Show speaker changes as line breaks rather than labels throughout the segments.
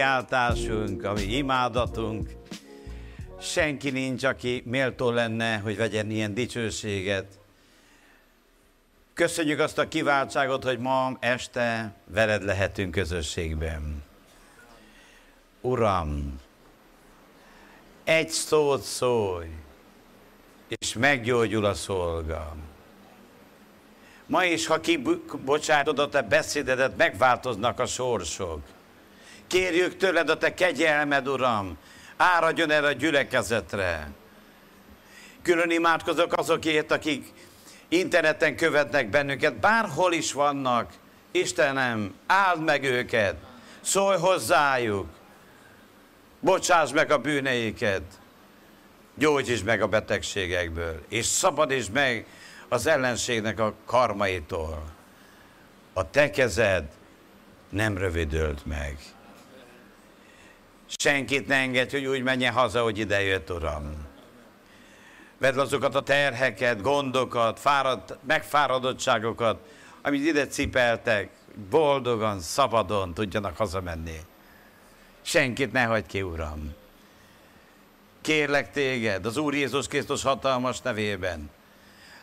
kiáltásunk, a mi imádatunk. Senki nincs, aki méltó lenne, hogy vegyen ilyen dicsőséget. Köszönjük azt a kiváltságot, hogy ma este veled lehetünk közösségben. Uram, egy szót szólj, és meggyógyul a szolga. Ma is, ha kibocsátod a te beszédedet, megváltoznak a sorsok. Kérjük tőled a te kegyelmed, Uram, áradjon erre a gyülekezetre. Külön imádkozok azokért, akik interneten követnek bennünket, bárhol is vannak. Istenem, áld meg őket, szólj hozzájuk, bocsáss meg a bűneiket, gyógyítsd meg a betegségekből, és szabadítsd meg az ellenségnek a karmaitól. A te kezed nem rövidölt meg. Senkit ne engedj, hogy úgy menjen haza, hogy ide jött, Uram. Vedd azokat a terheket, gondokat, fárad, megfáradottságokat, amit ide cipeltek, boldogan, szabadon tudjanak hazamenni. Senkit ne hagyd ki, Uram. Kérlek téged, az Úr Jézus Krisztus hatalmas nevében,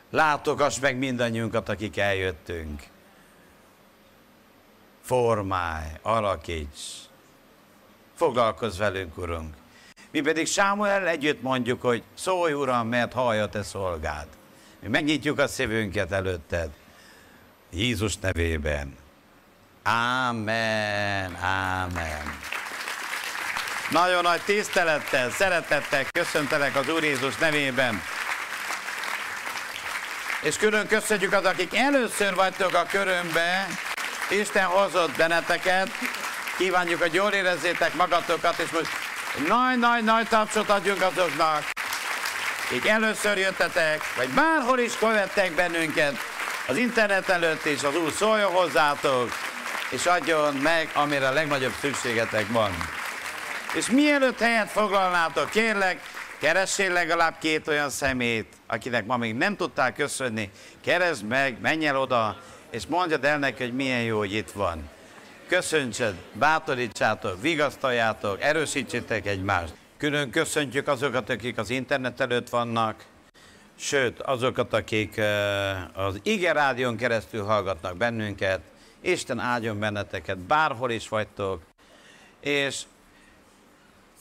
látogass meg mindannyiunkat, akik eljöttünk. Formálj, alakíts, foglalkozz velünk, Urunk. Mi pedig Sámuel együtt mondjuk, hogy szólj, Uram, mert hallja te szolgád. Mi megnyitjuk a szívünket előtted. Jézus nevében. Ámen, ámen. Nagyon nagy tisztelettel, szeretettel köszöntelek az Úr Jézus nevében. És külön köszönjük az, akik először vagytok a körömbe. Isten hozott benneteket. Kívánjuk, hogy jól érezzétek magatokat, és most nagy-nagy-nagy tapsot adjunk azoknak, akik először jöttetek, vagy bárhol is követtek bennünket, az internet előtt is az Úr szóljon hozzátok, és adjon meg, amire a legnagyobb szükségetek van. És mielőtt helyet foglalnátok, kérlek, keressél legalább két olyan szemét, akinek ma még nem tudtál köszönni, keresd meg, menj el oda, és mondjad el neki, hogy milyen jó, hogy itt van. Köszöntsed, bátorítsátok, vigasztaljátok, erősítsétek egymást. Külön köszöntjük azokat, akik az internet előtt vannak, sőt, azokat, akik az Ige Rádión keresztül hallgatnak bennünket. Isten áldjon benneteket, bárhol is vagytok, és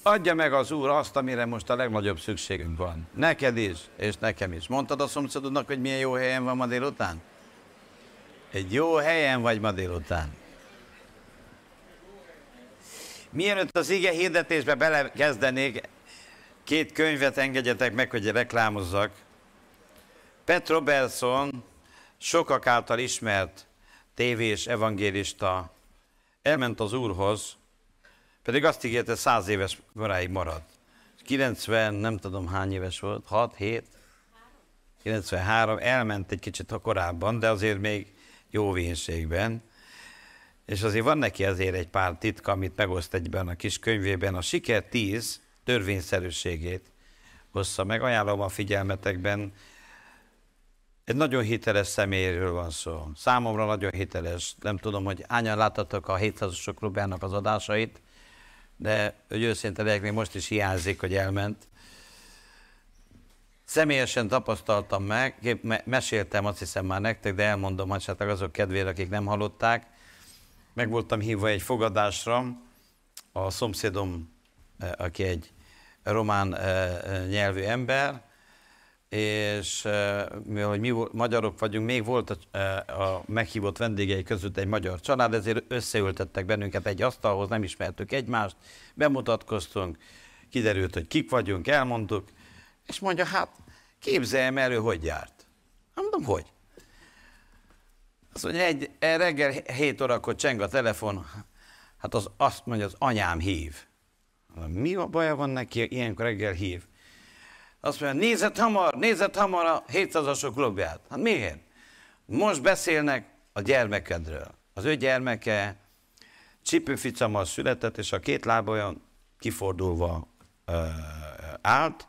adja meg az Úr azt, amire most a legnagyobb szükségünk van. Neked is, és nekem is. Mondtad a szomszédodnak, hogy milyen jó helyen van ma délután? Egy jó helyen vagy ma délután. Mielőtt az ige hirdetésbe belekezdenék, két könyvet engedjetek meg, hogy reklámozzak. Pet Robertson, sokak által ismert tévés evangélista, elment az Úrhoz, pedig azt ígérte, száz éves koráig maradt. 90, nem tudom hány éves volt, 6, 7, 93, elment egy kicsit a korábban, de azért még jó vénségben. És azért van neki azért egy pár titka, amit megoszt egyben a kis könyvében. A siker 10 törvényszerűségét hozza meg. Ajánlom a figyelmetekben. Egy nagyon hiteles személyről van szó. Számomra nagyon hiteles. Nem tudom, hogy hányan láttatok a 700-asok klubjának az adásait de hogy őszinte legyek, még most is hiányzik, hogy elment. Személyesen tapasztaltam meg, meséltem azt hiszem már nektek, de elmondom hát azok kedvére, akik nem hallották. Meg voltam hívva egy fogadásra, a szomszédom, eh, aki egy román eh, eh, nyelvű ember, és mivel mi magyarok vagyunk, még volt a, a meghívott vendégei között egy magyar család, ezért összeültettek bennünket egy asztalhoz, nem ismertük egymást, bemutatkoztunk, kiderült, hogy kik vagyunk, elmondtuk, és mondja, hát képzeljem elő, hogy járt. Mondom, hogy? Azt mondja, egy reggel 7 órakor cseng a telefon, hát az azt mondja, az anyám hív. Mi a baja van neki, ilyenkor reggel hív? Azt mondja, nézett hamar, nézett hamar a 700-asok klubját. Hát miért? Most beszélnek a gyermekedről. Az ő gyermeke csipőficammal született, és a két lába olyan kifordulva ö, állt,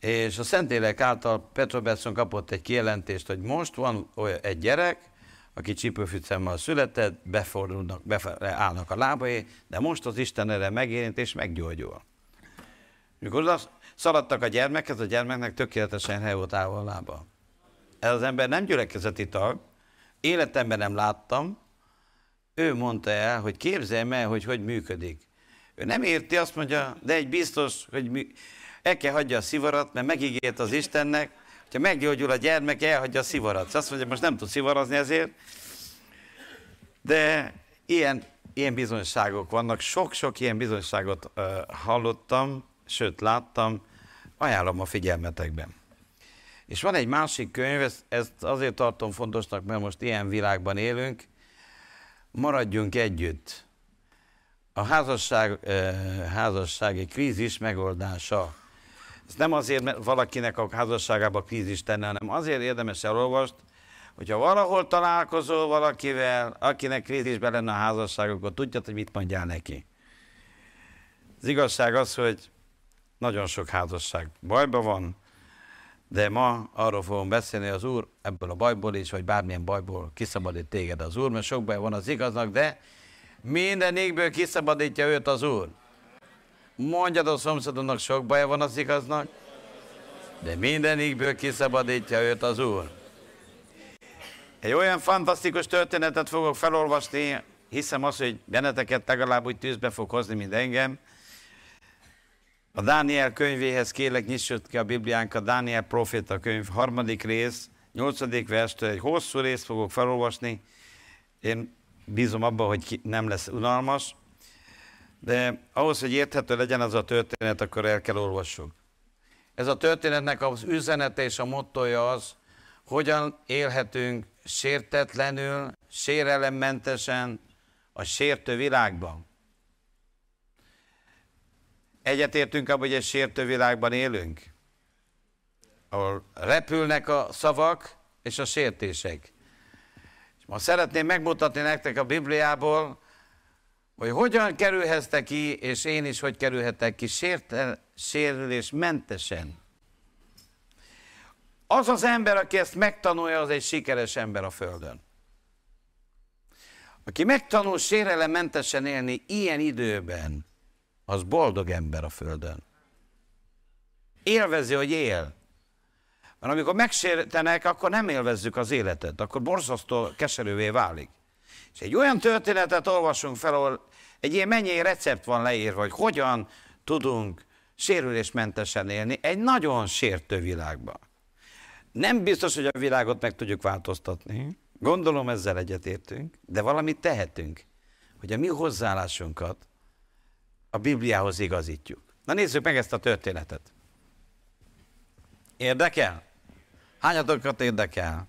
és a Szentélek által Petro kapott egy kijelentést, hogy most van egy gyerek, aki csipőfücemmel született, befordulnak, befele állnak a lábai, de most az Isten erre megérint és meggyógyul. Mikor oda szaladtak a gyermekhez, a gyermeknek tökéletesen hely volt állva a lába. Ez az ember nem gyülekezeti tag, életemben nem láttam, ő mondta el, hogy képzeljem el, hogy hogy működik. Ő nem érti, azt mondja, de egy biztos, hogy mű... el kell hagyja a szivarat, mert megígért az Istennek, hogyha meggyógyul a gyermek, elhagyja a szivarat. Azt mondja, most nem tud szivarazni ezért, de ilyen, ilyen bizonyságok vannak. Sok-sok ilyen bizonyságot uh, hallottam, sőt láttam, ajánlom a figyelmetekben. És van egy másik könyv, ezt, ezt azért tartom fontosnak, mert most ilyen világban élünk, maradjunk együtt. A házasság, eh, házassági krízis megoldása. Ez nem azért, mert valakinek a házasságában krízis tenne, hanem azért érdemes elolvast, hogyha valahol találkozol valakivel, akinek krízisben lenne a házasság, akkor tudja, hogy mit mondjál neki. Az igazság az, hogy nagyon sok házasság bajban van, de ma arról fogom beszélni, az Úr ebből a bajból is, vagy bármilyen bajból kiszabadít téged az Úr, mert sok baj van az igaznak, de minden égből kiszabadítja őt az Úr. Mondjad a szomszédodnak, sok baja van az igaznak, de minden égből kiszabadítja őt az Úr. Egy olyan fantasztikus történetet fogok felolvasni, hiszem azt, hogy benneteket legalább úgy tűzbe fog hozni, mint engem, a Dániel könyvéhez kérlek nyissuk ki a Bibliánk, a Dániel proféta könyv, harmadik rész, nyolcadik verstől egy hosszú részt fogok felolvasni. Én bízom abban, hogy nem lesz unalmas, de ahhoz, hogy érthető legyen az a történet, akkor el kell olvassuk. Ez a történetnek az üzenete és a mottoja az, hogyan élhetünk sértetlenül, sérelemmentesen a sértő világban. Egyetértünk abban, hogy egy sértő világban élünk, ahol repülnek a szavak és a sértések. És ma szeretném megmutatni nektek a Bibliából, hogy hogyan kerülhettek ki, és én is hogy kerülhetek ki sértel, sérülés mentesen. Az az ember, aki ezt megtanulja, az egy sikeres ember a Földön. Aki megtanul sérelementesen élni ilyen időben, az boldog ember a Földön. Élvezi, hogy él. Mert amikor megsértenek, akkor nem élvezzük az életet, akkor borzasztó keserővé válik. És egy olyan történetet olvasunk fel, ahol egy ilyen mennyi recept van leírva, hogy hogyan tudunk sérülésmentesen élni egy nagyon sértő világban. Nem biztos, hogy a világot meg tudjuk változtatni. Gondolom ezzel egyetértünk, de valamit tehetünk, hogy a mi hozzáállásunkat a Bibliához igazítjuk. Na nézzük meg ezt a történetet. Érdekel? Hányatokat érdekel?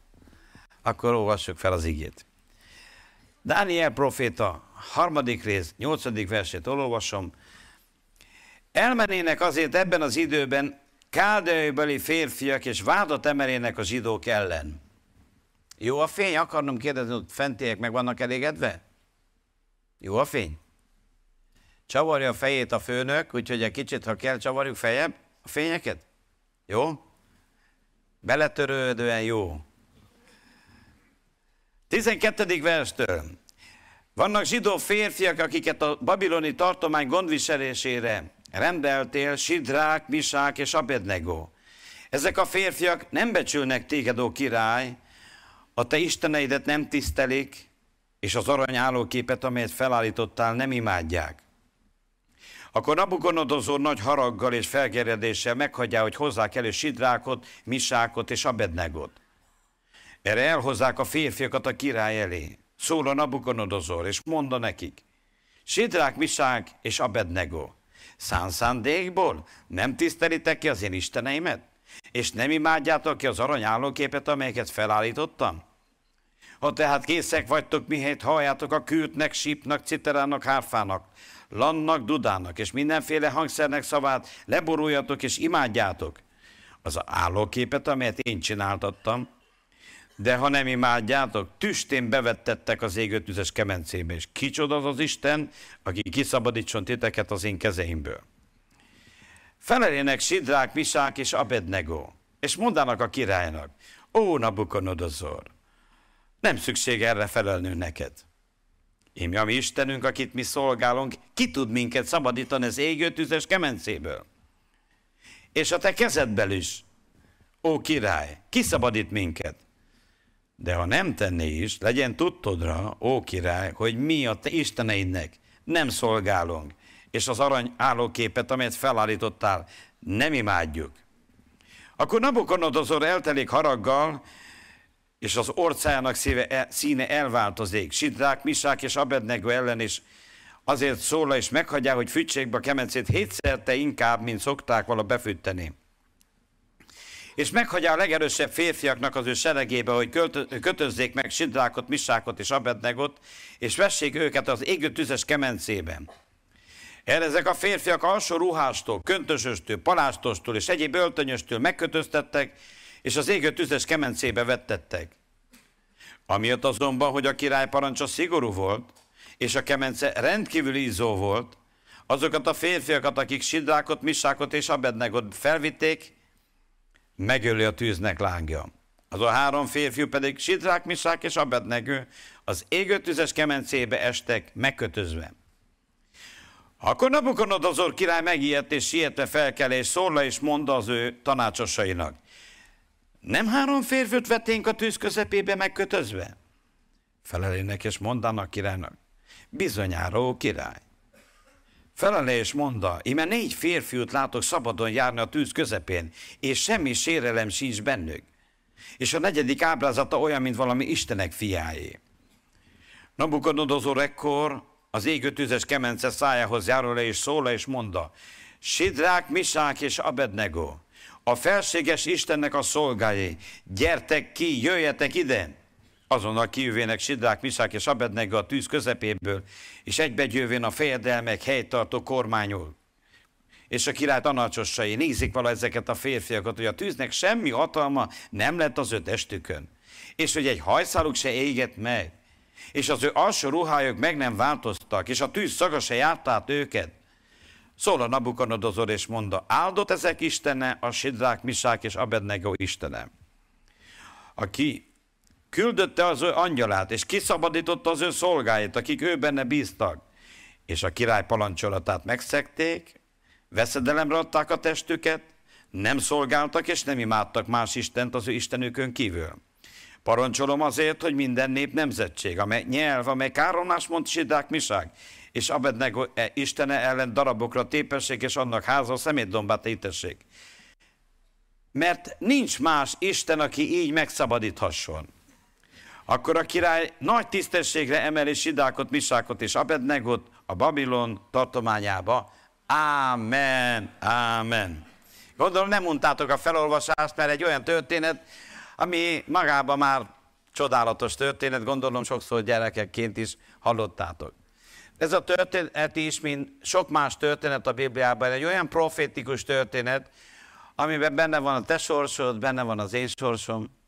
Akkor olvassuk fel az igét. Dániel proféta, harmadik rész, nyolcadik versét olvasom. Elmenének azért ebben az időben káldeai férfiak, és vádat emelének a zsidók ellen. Jó a fény? Akarnom kérdezni, hogy fentiek meg vannak elégedve? Jó a fény? Csavarja a fejét a főnök, úgyhogy egy kicsit, ha kell, csavarjuk fejebb a fényeket. Jó? Beletörődően jó. 12. verstől. Vannak zsidó férfiak, akiket a babiloni tartomány gondviselésére rendeltél, Sidrák, Misák és Abednego. Ezek a férfiak nem becsülnek téged, ó király, a te isteneidet nem tisztelik, és az aranyállóképet, amelyet felállítottál, nem imádják. Akkor Nabukodonozor nagy haraggal és felkeredéssel meghagyja, hogy hozzák elő Sidrákot, Misákot és Abednegot. Erre elhozzák a férfiakat a király elé. Szól a Nabukodonozor, és mondta nekik. Sidrák, Misák és Abednego. Szánszándékból nem tisztelitek ki az én isteneimet? És nem imádjátok ki az aranyállóképet, amelyeket felállítottam? Ha tehát készek vagytok, mihelyt halljátok a kürtnek, sípnak, citerának, hárfának, lannak, dudának és mindenféle hangszernek szavát leboruljatok és imádjátok. Az állóképet, amelyet én csináltattam, de ha nem imádjátok, tüstén bevettettek az égő tüzes kemencébe, és kicsoda az az Isten, aki kiszabadítson titeket az én kezeimből. Felelének Sidrák, Misák és Abednego, és mondanak a királynak, ó Nabukodonozor, Nem szükség erre felelnünk neked. Én mi a mi Istenünk, akit mi szolgálunk, ki tud minket szabadítani az égő tüzes kemencéből? És a te kezedből is, ó király, kiszabadít minket. De ha nem tenné is, legyen tudtodra, ó király, hogy mi a te isteneidnek nem szolgálunk, és az arany állóképet, amelyet felállítottál, nem imádjuk. Akkor Nabukodonozor eltelik haraggal, és az orcájának szíve, e, színe elváltozik. Sidrák, Misák és Abednego ellen is azért szól és meghagyják, hogy fűtsék be a kemencét hétszerte inkább, mint szokták vala befűteni. És meghagyja a legerősebb férfiaknak az ő seregébe, hogy kötözzék meg Sidrákot, Misákot és Abednegot, és vessék őket az égő tüzes kemencében. Erre ezek a férfiak alsó ruhástól, köntösöstől, palástostól és egyéb öltönyöstől megkötöztettek, és az égő tüzes kemencébe vettettek. Amiatt azonban, hogy a király parancsa szigorú volt, és a kemence rendkívül ízó volt, azokat a férfiakat, akik Sidrákot, Misákot és Abednegot felvitték, megöli a tűznek lángja. Az a három férfiú pedig Sidrák, Misák és Abednego az égő tüzes kemencébe estek megkötözve. Akkor Nabukodonozor király megijedt és sietve felkel és szól és mondta az ő tanácsosainak. Nem három férfőt vetténk a tűz közepébe megkötözve? Felelének és mondanak királynak. Bizonyára, ó király. Felele és mondta, ime négy férfiút látok szabadon járni a tűz közepén, és semmi sérelem sincs bennük. És a negyedik ábrázata olyan, mint valami Istenek fiáé. Nabukodonozor ekkor az égő tüzes kemence szájához járul le és szól le és mondta, Sidrák, Misák és Abednego, a felséges Istennek a szolgái, gyertek ki, jöjjetek ide! Azonnal kijövének Sidrák, Misák és Abednego a tűz közepéből, és egybegyővén a fejedelmek helytartó kormányul. És a király tanácsosai nézik vala ezeket a férfiakat, hogy a tűznek semmi hatalma nem lett az ő testükön, és hogy egy hajszáluk se égett meg, és az ő alsó ruhájuk meg nem változtak, és a tűz szaga se járt át őket. Szól a Nabukodonozor és mondta, áldott ezek Istene, a Sidrák, Misák és Abednego Istene, aki küldötte az ő angyalát, és kiszabadította az ő szolgáit, akik ő benne bíztak. És a király parancsolatát megszekték, veszedelemre adták a testüket, nem szolgáltak és nem imádtak más Istent az ő Istenükön kívül. Parancsolom azért, hogy minden nép nemzetség, amely nyelv, amely káronás mond Sidák Misák, és Abednego e, Istene ellen darabokra tépessék, és annak háza szemétdombát étessék. Mert nincs más Isten, aki így megszabadíthasson. Akkor a király nagy tisztességre emeli Sidákot, Misákot és Abednegot a Babilon tartományába. Ámen, ámen. Gondolom nem mondtátok a felolvasást, mert egy olyan történet, ami magában már csodálatos történet, gondolom sokszor gyerekekként is hallottátok. Ez a történet is, mint sok más történet a Bibliában, egy olyan profétikus történet, amiben benne van a te sorsod, benne van az én sorsom,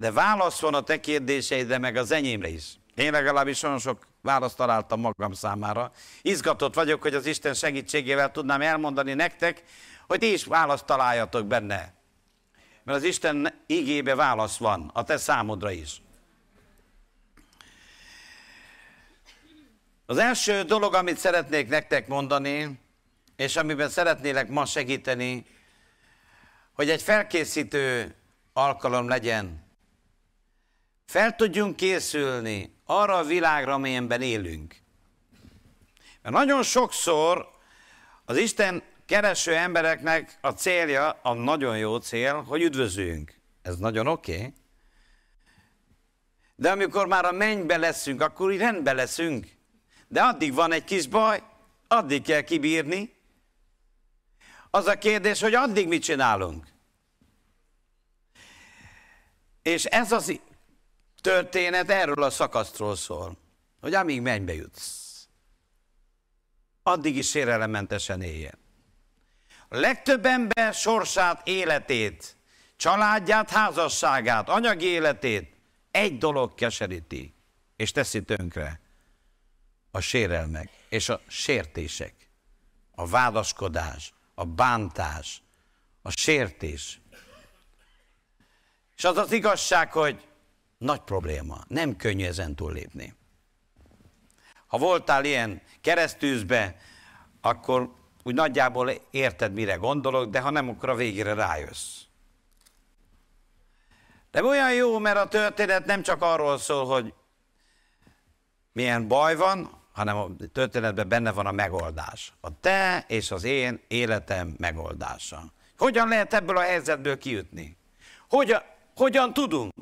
de válasz van a te kérdéseidre, meg az enyémre is. Én legalábbis olyan sok választ találtam magam számára. Izgatott vagyok, hogy az Isten segítségével tudnám elmondani nektek, hogy ti is választ találjatok benne. Mert az Isten igébe válasz van, a te számodra is. Az első dolog, amit szeretnék nektek mondani, és amiben szeretnélek ma segíteni, hogy egy felkészítő alkalom legyen. Fel tudjunk készülni arra a világra, amilyenben élünk. Mert nagyon sokszor az Isten kereső embereknek a célja, a nagyon jó cél, hogy üdvözüljünk. Ez nagyon oké. Okay. De amikor már a mennybe leszünk, akkor úgy rendben leszünk. De addig van egy kis baj, addig kell kibírni. Az a kérdés, hogy addig mit csinálunk. És ez az történet erről a szakasztról szól, hogy amíg mennybe jutsz, addig is sérelementesen éljen. A legtöbb ember sorsát, életét, családját, házasságát, anyagi életét egy dolog keseríti, és teszi tönkre. A sérelmek és a sértések, a vádaskodás, a bántás, a sértés. És az az igazság, hogy nagy probléma. Nem könnyű ezen túllépni. Ha voltál ilyen keresztűzbe, akkor úgy nagyjából érted, mire gondolok, de ha nem, akkor a végére rájössz. De olyan jó, mert a történet nem csak arról szól, hogy milyen baj van, hanem a történetben benne van a megoldás. A te és az én életem megoldása. Hogyan lehet ebből a helyzetből kijutni? Hogyan, hogyan tudunk?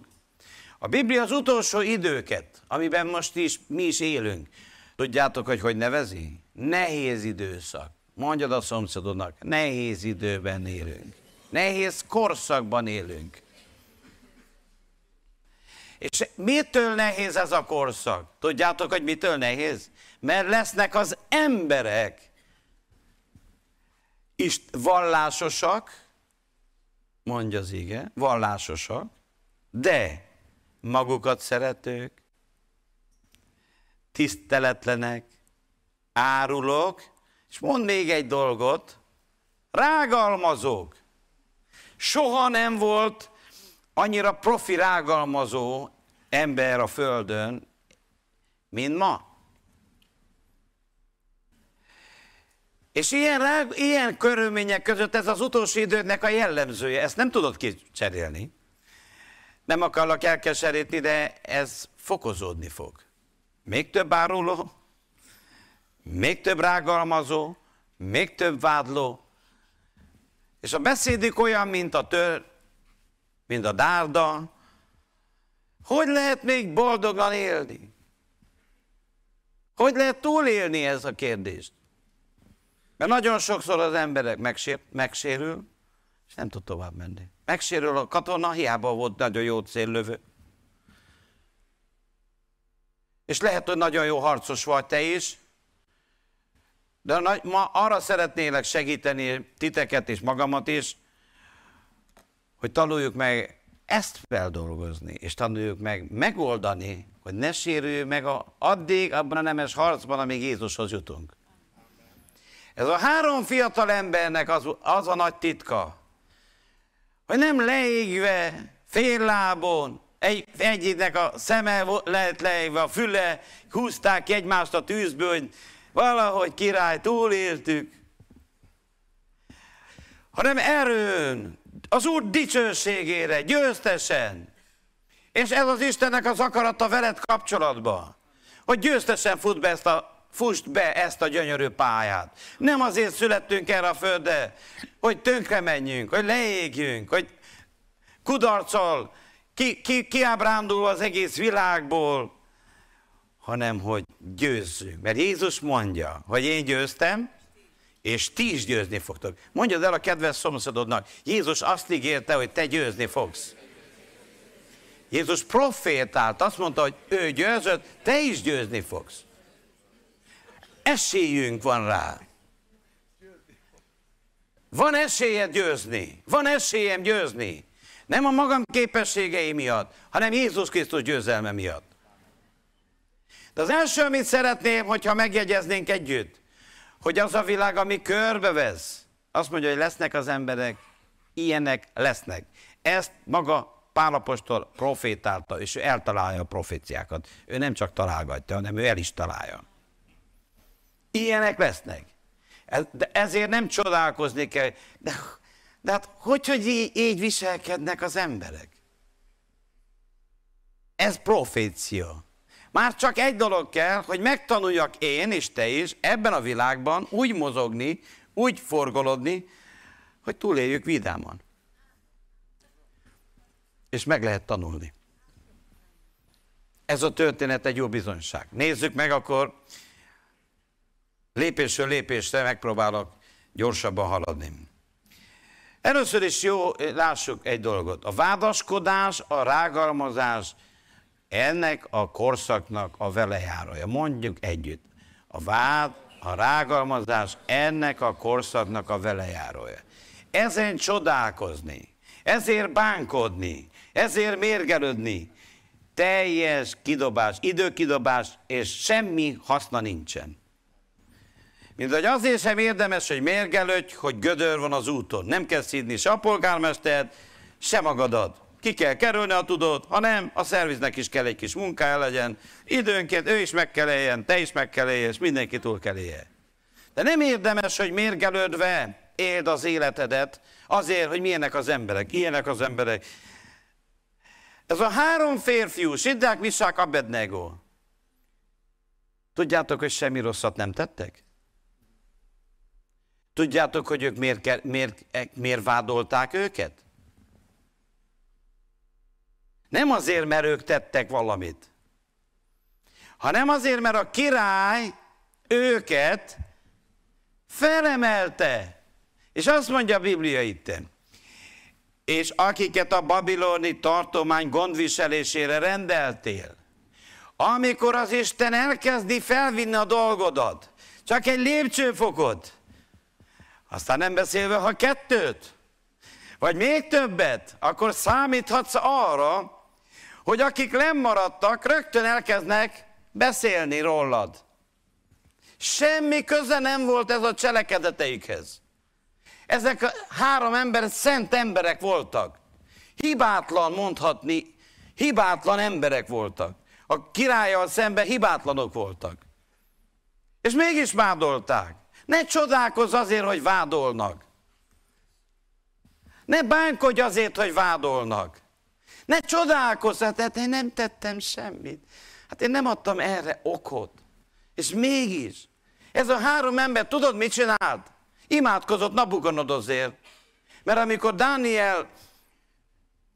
A Biblia az utolsó időket, amiben most is mi is élünk, tudjátok, hogy hogy nevezi? Nehéz időszak. Mondjad a szomszédodnak, nehéz időben élünk. Nehéz korszakban élünk. És mitől nehéz ez a korszak? Tudjátok, hogy mitől nehéz? Mert lesznek az emberek is vallásosak, mondja az ige, vallásosak, de magukat szeretők, tiszteletlenek, árulók, és mond még egy dolgot, rágalmazók. Soha nem volt annyira profi rágalmazó ember a Földön, mint ma. És ilyen, ilyen körülmények között ez az utolsó időnek a jellemzője, ezt nem tudod kicserélni. Nem akarlak elkeseríteni, de ez fokozódni fog. Még több áruló, még több rágalmazó, még több vádló, és a beszédük olyan, mint a tör, mint a dárda. Hogy lehet még boldogan élni? Hogy lehet túlélni ez a kérdést? Mert nagyon sokszor az emberek megsér, megsérül, és nem tud tovább menni. Megsérül a katona, hiába volt nagyon jó céllövő. És lehet, hogy nagyon jó harcos vagy te is, de ma arra szeretnélek segíteni titeket és magamat is, hogy tanuljuk meg ezt feldolgozni, és tanuljuk meg megoldani, hogy ne sérüljünk meg a, addig abban a nemes harcban, amíg Jézushoz jutunk. Ez a három fiatal embernek az, az a nagy titka, hogy nem leégve, fél lábon, egy, egyiknek a szeme lehet leégve, a füle, húzták egymást a tűzből, hogy valahogy király, túléltük, hanem erőn, az Úr dicsőségére, győztesen. És ez az Istennek az akarata veled kapcsolatban, hogy győztesen fut be ezt a Fust be ezt a gyönyörű pályát. Nem azért születtünk erre a földre, hogy tönkre menjünk, hogy leégjünk, hogy kudarcol, ki, ki, kiábrándul az egész világból, hanem hogy győzzünk. Mert Jézus mondja, hogy én győztem, és ti is győzni fogtok. Mondjad el a kedves szomszédodnak, Jézus azt ígérte, hogy te győzni fogsz. Jézus profétált, azt mondta, hogy ő győzött, te is győzni fogsz. Esélyünk van rá. Van esélye győzni. Van esélyem győzni. Nem a magam képességei miatt, hanem Jézus Krisztus győzelme miatt. De az első, amit szeretném, hogyha megjegyeznénk együtt, hogy az a világ, ami körbevez, azt mondja, hogy lesznek az emberek, ilyenek lesznek. Ezt maga Pálapostól profétálta, és ő eltalálja a proféciákat. Ő nem csak találgatja, hanem ő el is találja. Ilyenek lesznek. De ezért nem csodálkozni kell. De, de hát hogy, hogy így, így viselkednek az emberek? Ez profécia. Már csak egy dolog kell, hogy megtanuljak én és te is ebben a világban úgy mozogni, úgy forgolodni, hogy túléljük vidáman. És meg lehet tanulni. Ez a történet egy jó bizonyság. Nézzük meg akkor, lépésről lépésre megpróbálok gyorsabban haladni. Először is jó, lássuk egy dolgot. A vádaskodás, a rágalmazás, ennek a korszaknak a velejárója. Mondjuk együtt. A vád, a rágalmazás ennek a korszaknak a velejárója. Ezen csodálkozni, ezért bánkodni, ezért mérgelődni, teljes kidobás, időkidobás, és semmi haszna nincsen. Mint hogy azért sem érdemes, hogy mérgelődj, hogy gödör van az úton. Nem kell szídni se a polgármestert, se magadat. ki kell kerülni, ha tudod, ha nem, a szerviznek is kell egy kis munkája legyen, időnként ő is meg kell éljen, te is meg kell éljen, és mindenki túl kell élje. De nem érdemes, hogy mérgelődve éld az életedet azért, hogy milyenek az emberek, ilyenek az emberek. Ez a három férfiú, Siddák, Misák, Abednego. Tudjátok, hogy semmi rosszat nem tettek? Tudjátok, hogy ők miért, miért, miért vádolták őket? Nem azért, mert ők tettek valamit, hanem azért, mert a király őket felemelte. És azt mondja a Biblia itten, és akiket a babiloni tartomány gondviselésére rendeltél, amikor az Isten elkezdi felvinni a dolgodat, csak egy lépcsőfokot, aztán nem beszélve, ha kettőt, vagy még többet, akkor számíthatsz arra, hogy akik lemaradtak, rögtön elkezdnek beszélni rólad. Semmi köze nem volt ez a cselekedeteikhez. Ezek a három ember szent emberek voltak. Hibátlan mondhatni, hibátlan emberek voltak. A királyjal szemben hibátlanok voltak. És mégis vádolták. Ne csodálkozz azért, hogy vádolnak. Ne bánkodj azért, hogy vádolnak. Ne csodálkozz, hát én nem tettem semmit. Hát én nem adtam erre okot. És mégis, ez a három ember, tudod, mit csinált? Imádkozott Nabukodonozért. Mert amikor Dániel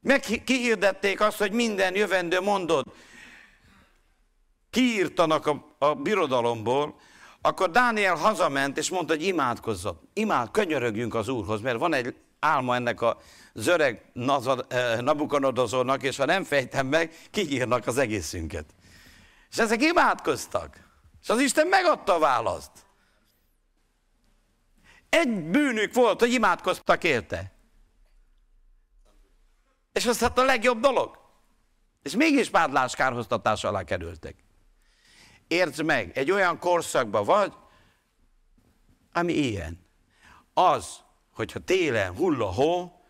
meg kihirdették azt, hogy minden jövendő mondod, kiírtanak a, a birodalomból, akkor Dániel hazament, és mondta, hogy imádkozzat. Imád, könyörögjünk az Úrhoz, mert van egy álma ennek a zöreg eh, Nabukodonozornak, és ha nem fejtem meg, kiírnak az egészünket. És ezek imádkoztak. És az Isten megadta a választ. Egy bűnük volt, hogy imádkoztak érte. És az hát a legjobb dolog. És mégis pádlás kárhoztatás alá kerültek. Értsd meg, egy olyan korszakban vagy, ami ilyen. Az, hogyha télen hull a hó,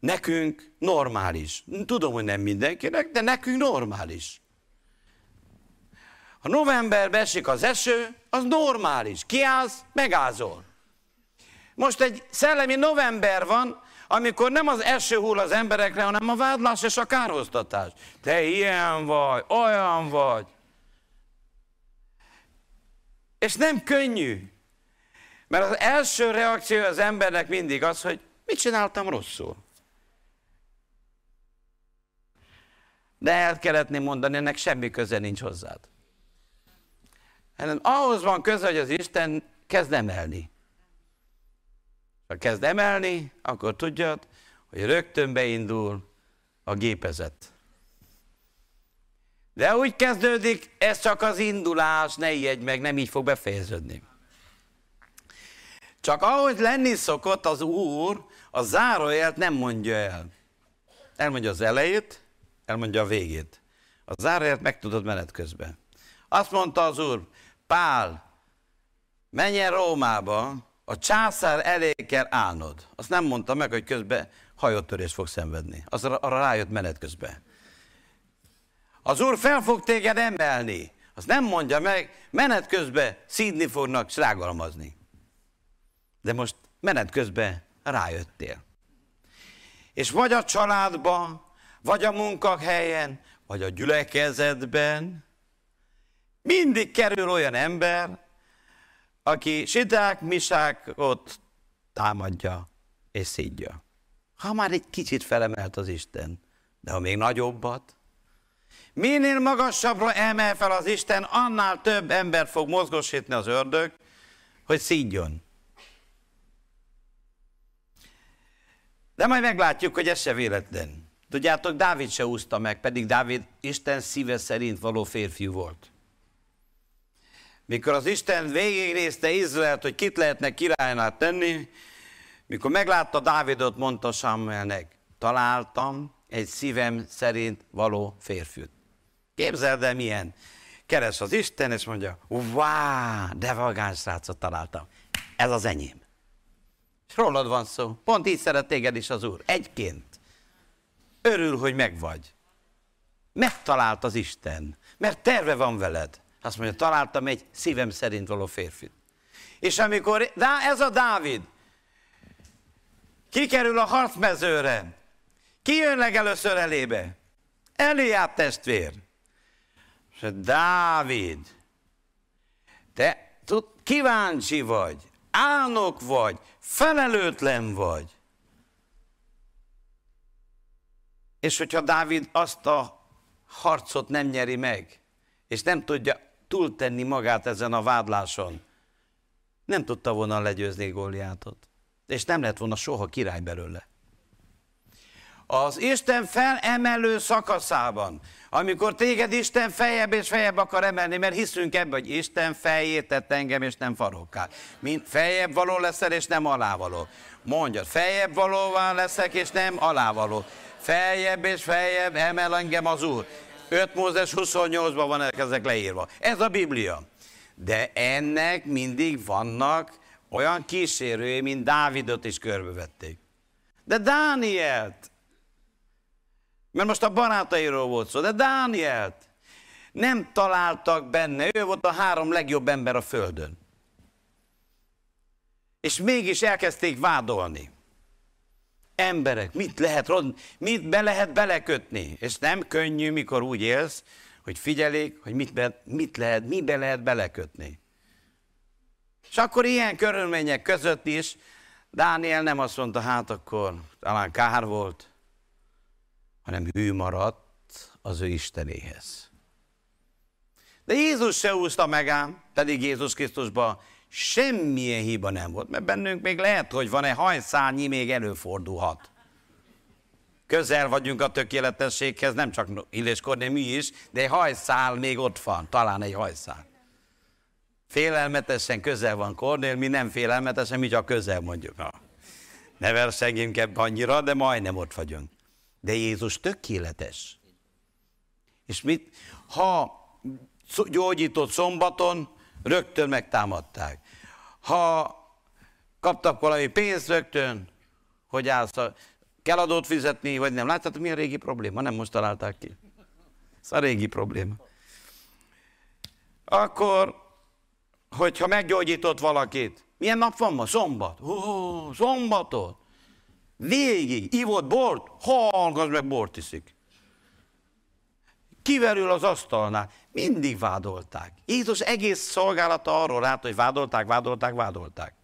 nekünk normális. Tudom, hogy nem mindenkinek, de nekünk normális. Ha novemberben esik az eső, az normális. Kiállsz, megázol. Most egy szellemi november van, amikor nem az eső hull az emberekre, hanem a vádlás és a kárhoztatás. Te ilyen vagy, olyan vagy. És nem könnyű. Mert az első reakció az embernek mindig az, hogy mit csináltam rosszul. De el kellett mondani, ennek semmi köze nincs hozzád. Hanem ahhoz van köze, hogy az Isten kezd emelni. Ha kezd emelni, akkor tudjad, hogy rögtön beindul a gépezet. De úgy kezdődik, ez csak az indulás, ne ijedj meg, nem így fog befejeződni. Csak ahogy lenni szokott az Úr, a zárójelt nem mondja el. Elmondja az elejét, elmondja a végét. A zárójelt meg tudod menet közben. Azt mondta az Úr, Pál, menj el Rómába, a császár elé kell állnod. Azt nem mondta meg, hogy közben hajótörést fog szenvedni. Az arra rájött menet közben. Az Úr fel fog téged emelni. Azt nem mondja meg, menet közben szídni fognak, srágalmazni. De most menet közben rájöttél. És vagy a családban, vagy a munkahelyen, vagy a gyülekezetben mindig kerül olyan ember, aki sidák, misákot támadja és szídja. Ha már egy kicsit felemelt az Isten, de ha még nagyobbat, minél magasabbra emel fel az Isten, annál több ember fog mozgosítni az ördög, hogy szídjon. De majd meglátjuk, hogy ez se véletlen. Tudjátok, Dávid se úszta meg, pedig Dávid Isten szíve szerint való férfiú volt. Mikor az Isten végignézte Izraelt, hogy kit lehetne királynál tenni, mikor meglátta Dávidot, mondta Samuelnek, találtam egy szívem szerint való férfiút. Képzeld el milyen. Keres az Isten, és mondja, wow, de vagány srácot találtam. Ez az enyém. És rólad van szó. Pont így szeret téged is az Úr. Egyként. Örül, hogy megvagy. Megtalált az Isten, mert terve van veled. Azt mondja, találtam egy szívem szerint való férfit. És amikor ez a Dávid kikerül a harcmezőre, ki jön legelőször elébe? Eliáb testvér. És Dávid, te tud, kíváncsi vagy, álnok vagy, felelőtlen vagy. És hogyha Dávid azt a harcot nem nyeri meg, és nem tudja túltenni magát ezen a vádláson, nem tudta volna legyőzni Góliátot. És nem lett volna soha király belőle. Az Isten felemelő szakaszában, amikor téged Isten fejebb és fejebb akar emelni, mert hiszünk ebben, hogy Isten fejét tett engem, és nem farokká. Mint fejebb való leszel, és nem alávaló. Mondja, fejebb valóvá leszek, és nem alávaló. Feljebb és feljebb emel engem az Úr. 5 Mózes 28-ban van ezek leírva. Ez a Biblia. De ennek mindig vannak olyan kísérői, mint Dávidot is körbevették. De Dánielt, mert most a barátairól volt szó, de Dánielt nem találtak benne, ő volt a három legjobb ember a földön. És mégis elkezdték vádolni. Emberek, mit lehet, mit be lehet belekötni? És nem könnyű, mikor úgy élsz, hogy figyelik, hogy mit, be, mit lehet, mibe lehet belekötni. És akkor ilyen körülmények között is Dániel nem azt mondta, hát akkor talán kár volt, hanem hű maradt az ő Istenéhez. De Jézus se úszta meg ám, pedig Jézus Krisztusban semmilyen hiba nem volt, mert bennünk még lehet, hogy van egy hajszányi, még előfordulhat. Közel vagyunk a tökéletességhez, nem csak Illés mi is, de egy hajszál még ott van, talán egy hajszál. Félelmetesen közel van Kornél, mi nem félelmetesen, mi csak közel mondjuk. Na, ne versenjünk ebbe annyira, de majdnem ott vagyunk. De Jézus tökéletes. És mit? Ha gyógyított szombaton, rögtön megtámadták. Ha kaptak valami pénzt rögtön, hogy állsz, kell adót fizetni, vagy nem. Látjátok, mi a régi probléma? Nem most találták ki. Ez a régi probléma. Akkor hogyha meggyógyított valakit, milyen nap van ma? Szombat. Ó, szombatot. Végig ivott bort, hallgass meg, bort iszik. Kiverül az asztalnál. Mindig vádolták. Jézus egész szolgálata arról állt, hogy vádolták, vádolták, vádolták.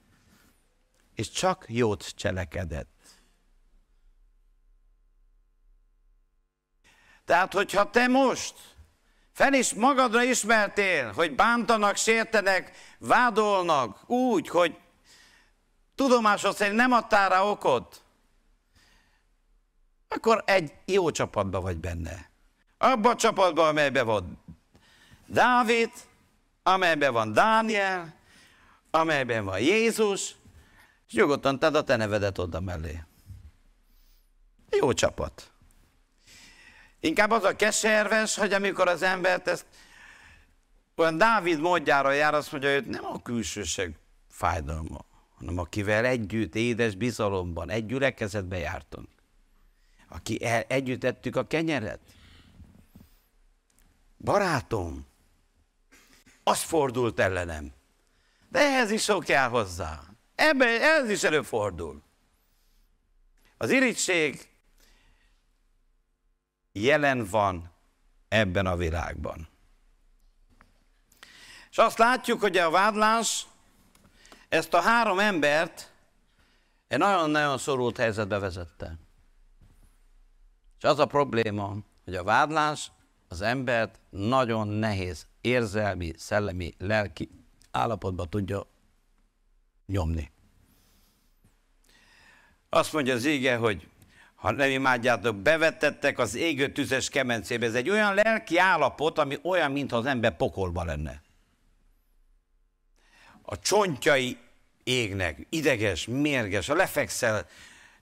És csak jót cselekedett. Tehát, hogyha te most fel is magadra ismertél, hogy bántanak, sértenek, vádolnak úgy, hogy tudomásod szerint nem adtál rá okot, akkor egy jó csapatban vagy benne. Abban a csapatban, amelyben van Dávid, amelyben van Dániel, amelyben van Jézus, és nyugodtan tedd a te nevedet oda mellé. Jó csapat. Inkább az a keserves, hogy amikor az embert ezt olyan Dávid módjára jár, azt mondja, hogy nem a külsőség fájdalma, hanem akivel együtt, édes bizalomban, egy gyülekezetbe jártunk. Aki el, együtt ettük a kenyeret. Barátom, az fordult ellenem. De ehhez is sok kell hozzá. Ebben, ez is előfordul. Az irigység jelen van ebben a világban. És azt látjuk, hogy a vádlás ezt a három embert egy nagyon-nagyon szorult helyzetbe vezette. Az a probléma, hogy a vádlás az embert nagyon nehéz érzelmi, szellemi, lelki állapotba tudja nyomni. Azt mondja az ége, hogy ha nem imádjátok, bevetettek az égő tüzes kemencébe. Ez egy olyan lelki állapot, ami olyan, mintha az ember pokolba lenne. A csontjai égnek, ideges, mérges, ha lefekszel,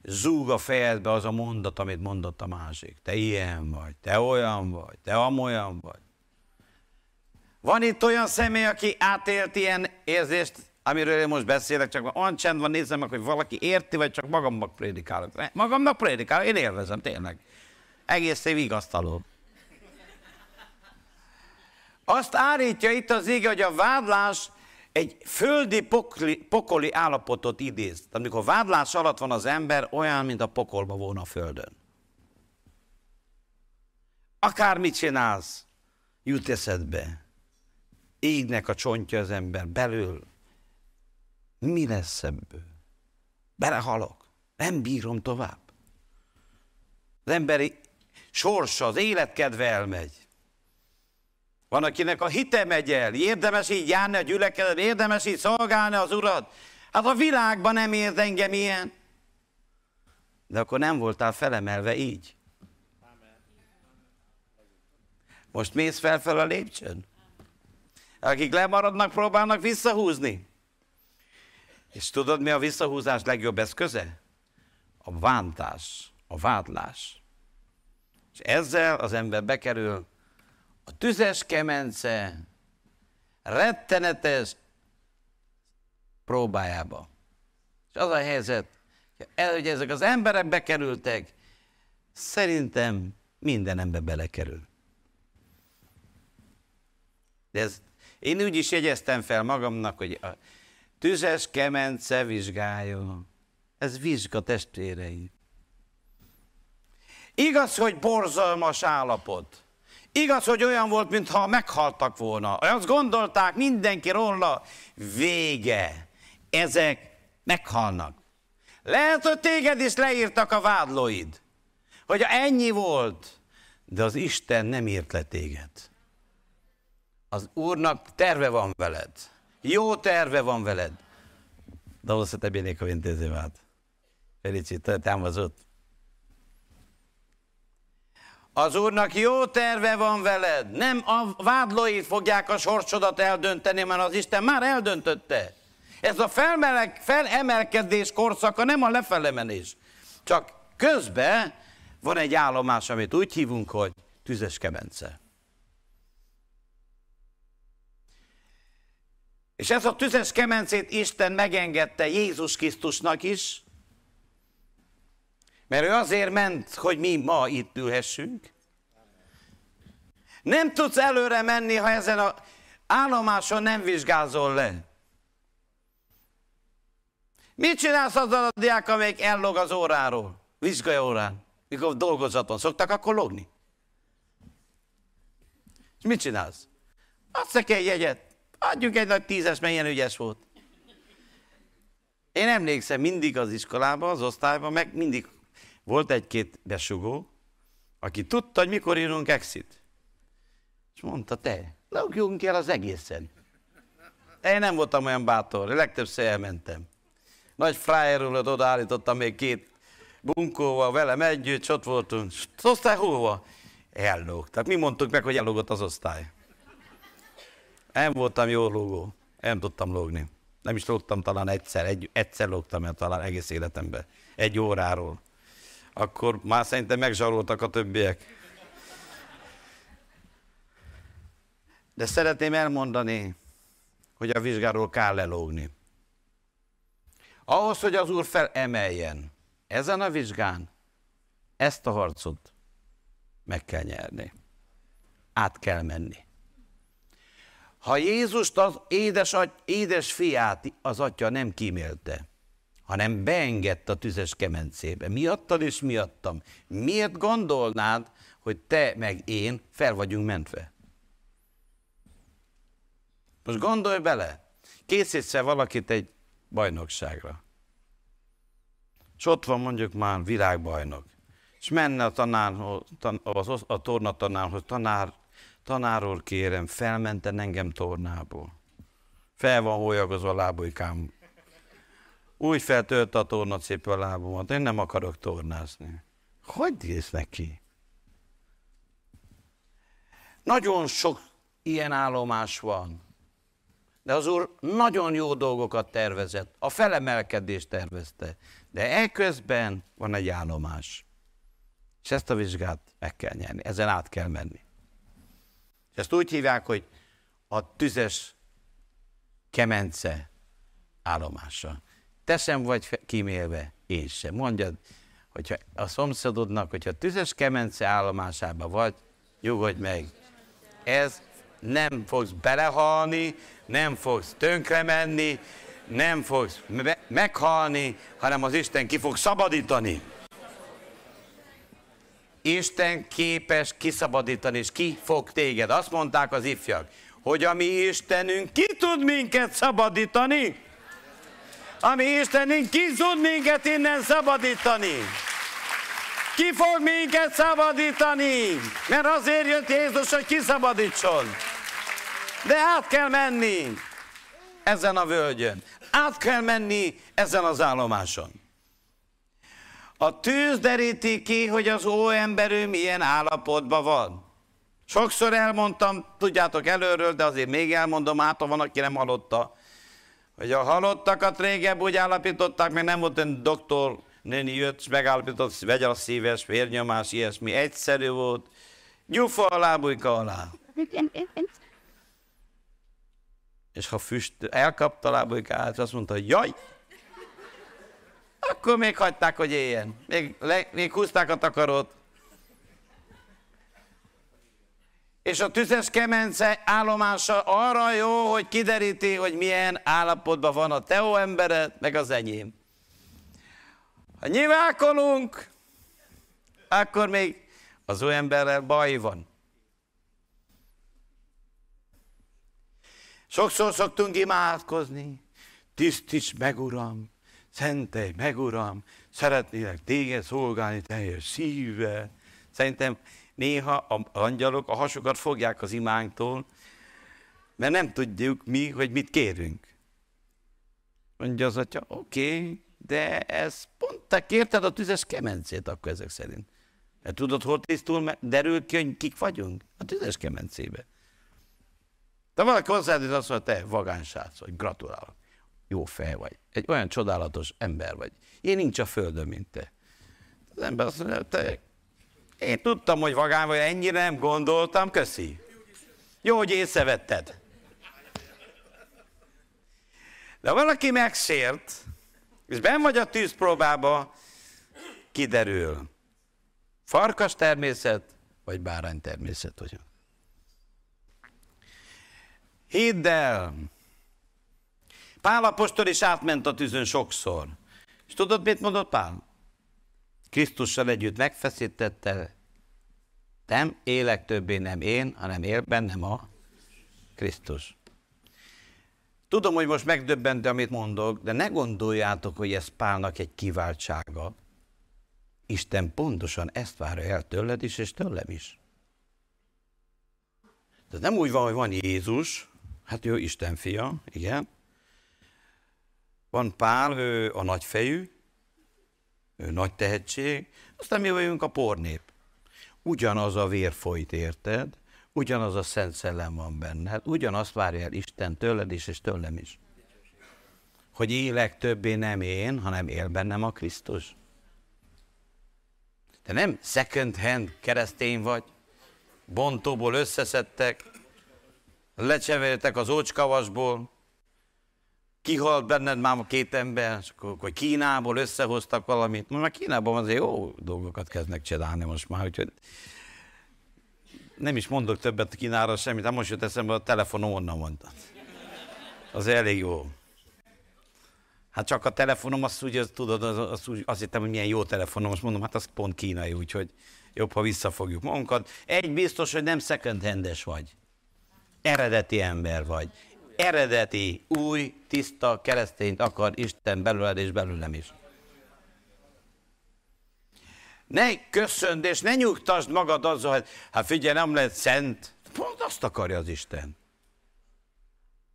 zúg a fejedbe az a mondat, amit mondott a másik. Te ilyen vagy, te olyan vagy, te amolyan vagy. Van itt olyan személy, aki átélt ilyen érzést, amiről én most beszélek, csak olyan csend van, nézzem meg, hogy valaki érti, vagy csak magamnak prédikálok. Magamnak prédikálok, én élvezem, tényleg. Egész év igaztaló. Azt állítja itt az ige, hogy a vádlás egy földi pokli, pokoli állapotot idéz. Amikor vádlás alatt van az ember, olyan, mint a pokolba volna a földön. Akármit csinálsz, jut eszedbe. Égnek a csontja az ember belül. Mi lesz ebből? Belehalok. Nem bírom tovább. Az emberi sorsa, az életkedve elmegy. Van, akinek a hite megy el, érdemes így járni a gyülekezet, érdemes így szolgálni az Urat. Hát a világban nem érd engem ilyen. De akkor nem voltál felemelve így. Most mész felfel a lépcsőn? Akik lemaradnak, próbálnak visszahúzni. És tudod, mi a visszahúzás legjobb eszköze? A vántás, a vádlás. És ezzel az ember bekerül a tüzes kemence rettenetes próbájába. És az a helyzet, hogy ezek az emberek bekerültek, szerintem minden ember belekerül. De ez, én úgy is jegyeztem fel magamnak, hogy a tüzes kemence vizsgálja. Ez vizsga testvérei. Igaz, hogy borzalmas állapot. Igaz, hogy olyan volt, mintha meghaltak volna. Azt gondolták mindenki róla, vége. Ezek meghalnak. Lehet, hogy téged is leírtak a vádlóid. Hogy ennyi volt, de az Isten nem írt le téged. Az Úrnak terve van veled. Jó terve van veled. Dove să te binecuvânteze, Felicitări, te-am văzut. Az Úrnak jó terve van veled. Nem a vádlóit fogják a sorsodat eldönteni, mert az Isten már eldöntötte. Ez a felmeleg, felemelkedés korszaka nem a lefelemenés. Csak közben van egy állomás, amit úgy hívunk, hogy tüzes kemence. És ez a tüzes kemencét Isten megengedte Jézus Krisztusnak is, mert ő azért ment, hogy mi ma itt ülhessünk. Nem tudsz előre menni, ha ezen a állomáson nem vizsgázol le. Mit csinálsz azzal a diák, amelyik ellog az óráról, vizsgai órán, mikor dolgozaton? Szoktak akkor logni? És mit csinálsz? Adsz egy jegyet, adjunk egy nagy tízes, mert ügyes volt. Én emlékszem mindig az iskolában, az osztályban, meg mindig volt egy-két besugó, aki tudta, hogy mikor írunk exit. És mondta, te, logjunk el az egészen. Én nem voltam olyan bátor, legtöbbször elmentem. Nagy frájerről odaállítottam még két bunkóval velem együtt, és ott voltunk. Osztály hova? Tehát Mi mondtuk meg, hogy ellógott az osztály. Nem voltam jó lógó. Nem tudtam lógni. Nem is lógtam talán egyszer. Egy, egyszer lógtam el talán egész életemben. Egy óráról akkor már szerintem megzsaroltak a többiek. De szeretném elmondani, hogy a vizsgáról kell lelógni. Ahhoz, hogy az Úr felemeljen ezen a vizsgán, ezt a harcot meg kell nyerni. Át kell menni. Ha Jézust az édes, édes fiát az atya nem kímélte, hanem beengedte a tüzes kemencébe. Miattad és miattam. Miért gondolnád, hogy te meg én fel vagyunk mentve? Most gondolj bele, készítse valakit egy bajnokságra. És ott van mondjuk már világbajnok. És menne a, tanárhoz, a, a tornatanárhoz, tanár, tanáról kérem, felmenten engem tornából. Fel van hólyagozva a lábujkám, úgy feltölt a tornacipő a lábomat, én nem akarok tornázni. Hogy néz neki? Nagyon sok ilyen állomás van. De az Úr nagyon jó dolgokat tervezett, a felemelkedést tervezte. De ekközben van egy állomás. És ezt a vizsgát meg kell nyerni, ezen át kell menni. És ezt úgy hívják, hogy a tüzes kemence állomása. Te sem vagy kímélve, én sem. Mondjad, hogyha a szomszédodnak, hogyha tüzes kemence állomásában vagy, nyugodj meg. Ez nem fogsz belehalni, nem fogsz tönkre menni, nem fogsz me- meghalni, hanem az Isten ki fog szabadítani. Isten képes kiszabadítani, és ki fog téged. Azt mondták az ifjak, hogy a mi Istenünk ki tud minket szabadítani. A mi Istenünk ki tud minket innen szabadítani. Ki fog minket szabadítani? Mert azért jött Jézus, hogy kiszabadítson. De át kell menni ezen a völgyön. Át kell menni ezen az állomáson. A tűz deríti ki, hogy az óemberő milyen állapotban van. Sokszor elmondtam, tudjátok előről, de azért még elmondom, át van, aki nem hallotta, hogy a halottakat régebb úgy állapították, mert nem volt egy doktor, néni jött, és megállapított, vegye a szíves, vérnyomás, ilyesmi. Egyszerű volt. Gyufa alá, bujka alá. És ha füst elkapta a lábujkát, azt mondta, hogy jaj, akkor még hagyták, hogy éljen. Még, le, még húzták a takarót. És a tüzes kemence állomása arra jó, hogy kideríti, hogy milyen állapotban van a teó embered, meg az enyém. Ha nyivákolunk, akkor még az olyan emberrel baj van. Sokszor szoktunk imádkozni, tisztíts meg, Uram, szentelj meg, Uram, szeretnélek téged szolgálni teljes szívvel. Szerintem néha a angyalok a hasokat fogják az imánktól, mert nem tudjuk mi, hogy mit kérünk. Mondja az atya, oké, okay, de ez pont te kérted a tüzes kemencét akkor ezek szerint. Mert tudod, hol tisztul, derül ki, hogy kik vagyunk? A tüzes kemencébe. De valaki hozzád, és azt mondja, te vagánsác vagy, gratulálok. Jó fej vagy. Egy olyan csodálatos ember vagy. Én nincs a földön, mint te. Az ember azt mondja, te, én tudtam, hogy vagány vagy, ennyire nem gondoltam, köszi. Jó, hogy észrevetted. De valaki megsért, és ben vagy a tűzpróbába, kiderül. Farkas természet, vagy bárány természet vagyok. Hidd el! Pál apostol is átment a tűzön sokszor. És tudod, mit mondott Pál? Krisztussal együtt megfeszítette, nem élek többé nem én, hanem él bennem a Krisztus. Tudom, hogy most megdöbbentő, amit mondok, de ne gondoljátok, hogy ez Pálnak egy kiváltsága. Isten pontosan ezt várja el tőled is, és tőlem is. De nem úgy van, hogy van Jézus, Hát ő Isten fia, igen. Van Pál, ő a nagyfejű, nagy tehetség, aztán mi vagyunk a pornép. Ugyanaz a vér folyt, érted? Ugyanaz a Szent Szellem van benned, ugyanazt várja el Isten tőled is, és tőlem is. Hogy élek többé nem én, hanem él bennem a Krisztus. Te nem second hand keresztény vagy, bontóból összeszedtek, lecsevertek az ócskavasból, kihalt benned már két ember, és akkor, akkor Kínából összehoztak valamit. Most már Kínában azért jó dolgokat kezdnek csinálni most már, úgyhogy nem is mondok többet Kínára semmit, de most jött eszembe a telefonom onnan mondta. Az elég jó. Hát csak a telefonom, azt úgy, azt, tudod, az, az úgy, azt hittem, hogy milyen jó telefonom, most mondom, hát az pont kínai, úgyhogy jobb, ha visszafogjuk magunkat. Egy biztos, hogy nem second handes vagy eredeti ember vagy. Eredeti, új, tiszta keresztényt akar Isten belőled és belőlem is. Ne köszönd és ne nyugtasd magad azzal, hogy hát figyelj, nem lehet szent. Pont azt akarja az Isten.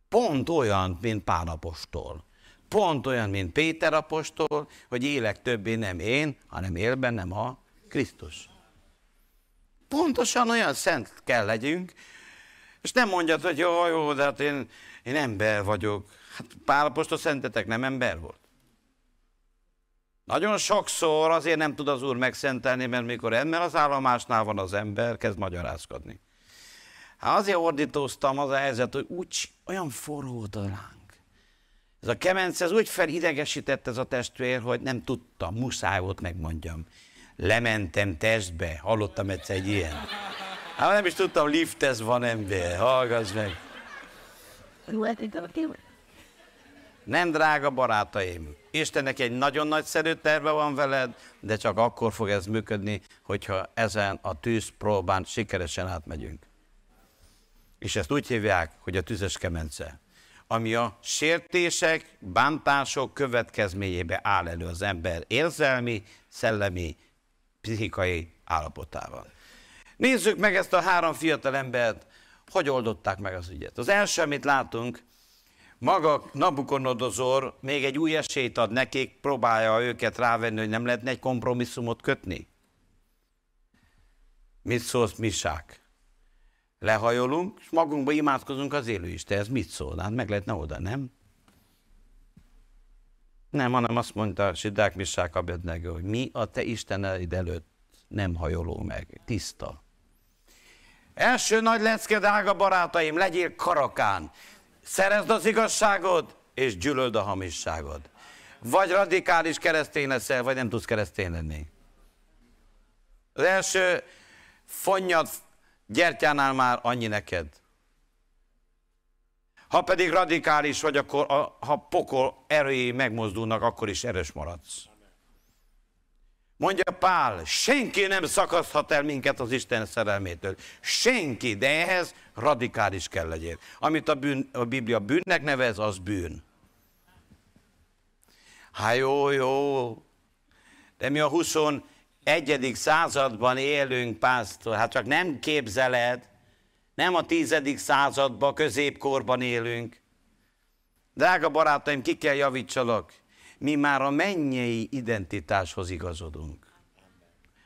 Pont olyan, mint Pál apostol. Pont olyan, mint Péter apostol, hogy élek többé nem én, hanem él bennem a Krisztus. Pontosan olyan szent kell legyünk, és nem mondjad, hogy jó, jó, de hát én, én ember vagyok. Hát Pálapostól szentetek nem ember volt. Nagyon sokszor azért nem tud az Úr megszentelni, mert mikor ember az állomásnál van az ember, kezd magyarázkodni. Hát azért ordítóztam az a helyzet, hogy úgy olyan forró volt a láng. Ez a kemence ez úgy felidegesített ez a testvér, hogy nem tudtam, muszáj volt megmondjam. Lementem testbe, hallottam egyszer egy ilyen. Hát nem is tudtam, lift ez van ember, hallgass meg. Nem drága barátaim, Istennek egy nagyon nagyszerű terve van veled, de csak akkor fog ez működni, hogyha ezen a tűzpróbán sikeresen átmegyünk. És ezt úgy hívják, hogy a tüzes kemence, ami a sértések, bántások következményébe áll elő az ember érzelmi, szellemi, pszichikai állapotával. Nézzük meg ezt a három fiatal embert, hogy oldották meg az ügyet. Az első, amit látunk, maga Nabukodonozor még egy új esélyt ad nekik, próbálja őket rávenni, hogy nem lehetne egy kompromisszumot kötni. Mit szólsz, Misák? Lehajolunk, és magunkba imádkozunk az élő Isten. Ez mit szól? Hát meg lehetne oda, nem? Nem, hanem azt mondta Sidák Misák Abednego, hogy mi a te Isteneid előtt nem hajoló meg. Tiszta. Első nagy lecke, drága barátaim, legyél karakán. Szerezd az igazságot, és gyűlöld a hamisságod. Vagy radikális keresztény leszel, vagy nem tudsz keresztény lenni. Az első fonnyad gyertyánál már annyi neked. Ha pedig radikális vagy, akkor a, ha pokol erői megmozdulnak, akkor is erős maradsz. Mondja Pál, senki nem szakaszthat el minket az Isten szerelmétől. Senki, de ehhez radikális kell legyél. Amit a, bűn, a Biblia bűnnek nevez, az bűn. Hát jó, jó, de mi a 21. században élünk, pásztor, hát csak nem képzeled, nem a 10. században, középkorban élünk. Drága barátaim, ki kell javítsalak mi már a mennyei identitáshoz igazodunk.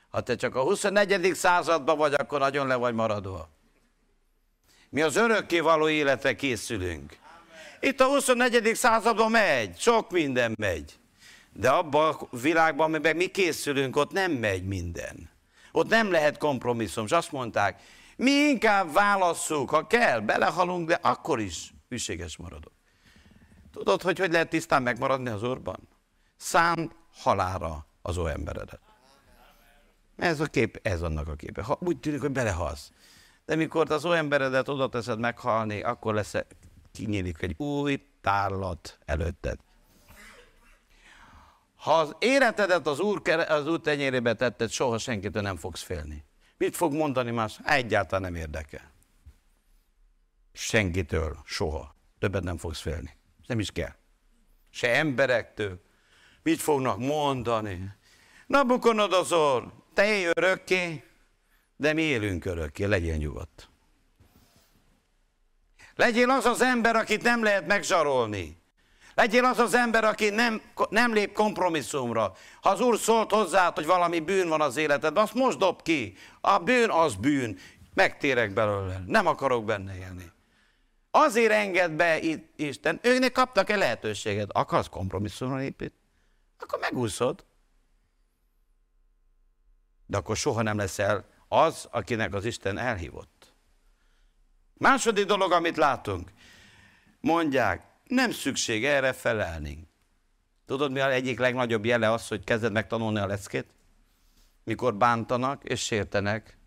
Ha te csak a 24. században vagy, akkor nagyon le vagy maradva. Mi az örökké való életre készülünk. Itt a 24. században megy, sok minden megy. De abban a világban, amiben mi készülünk, ott nem megy minden. Ott nem lehet kompromisszum. És azt mondták, mi inkább válasszuk, ha kell, belehalunk, de akkor is hűséges maradok. Tudod, hogy hogy lehet tisztán megmaradni az Úrban? Szánt halára az ó emberedet. Ez a kép, ez annak a képe. Ha, úgy tűnik, hogy belehalsz. De mikor az ó emberedet oda teszed meghalni, akkor lesz, kinyílik egy új tárlat előtted. Ha az életedet az úr, az úr tenyérébe tetted, soha senkitől nem fogsz félni. Mit fog mondani más? Egyáltalán nem érdekel. Senkitől, soha. Többet nem fogsz félni. Nem is kell. Se emberektől. Mit fognak mondani? Nabukodonozor, te élj örökké, de mi élünk örökké, legyél nyugodt. Legyél az az ember, akit nem lehet megzsarolni. Legyél az az ember, aki nem, nem lép kompromisszumra. Ha az Úr szólt hozzá, hogy valami bűn van az életedben, azt most dob ki. A bűn az bűn. Megtérek belőle. Nem akarok benne élni. Azért enged be Isten. Őnek kaptak-e lehetőséget? Akarsz kompromisszumra épít? Akkor megúszod. De akkor soha nem leszel az, akinek az Isten elhívott. Második dolog, amit látunk. Mondják, nem szükség erre felelni. Tudod, mi az egyik legnagyobb jele az, hogy kezded megtanulni a leckét? Mikor bántanak és sértenek,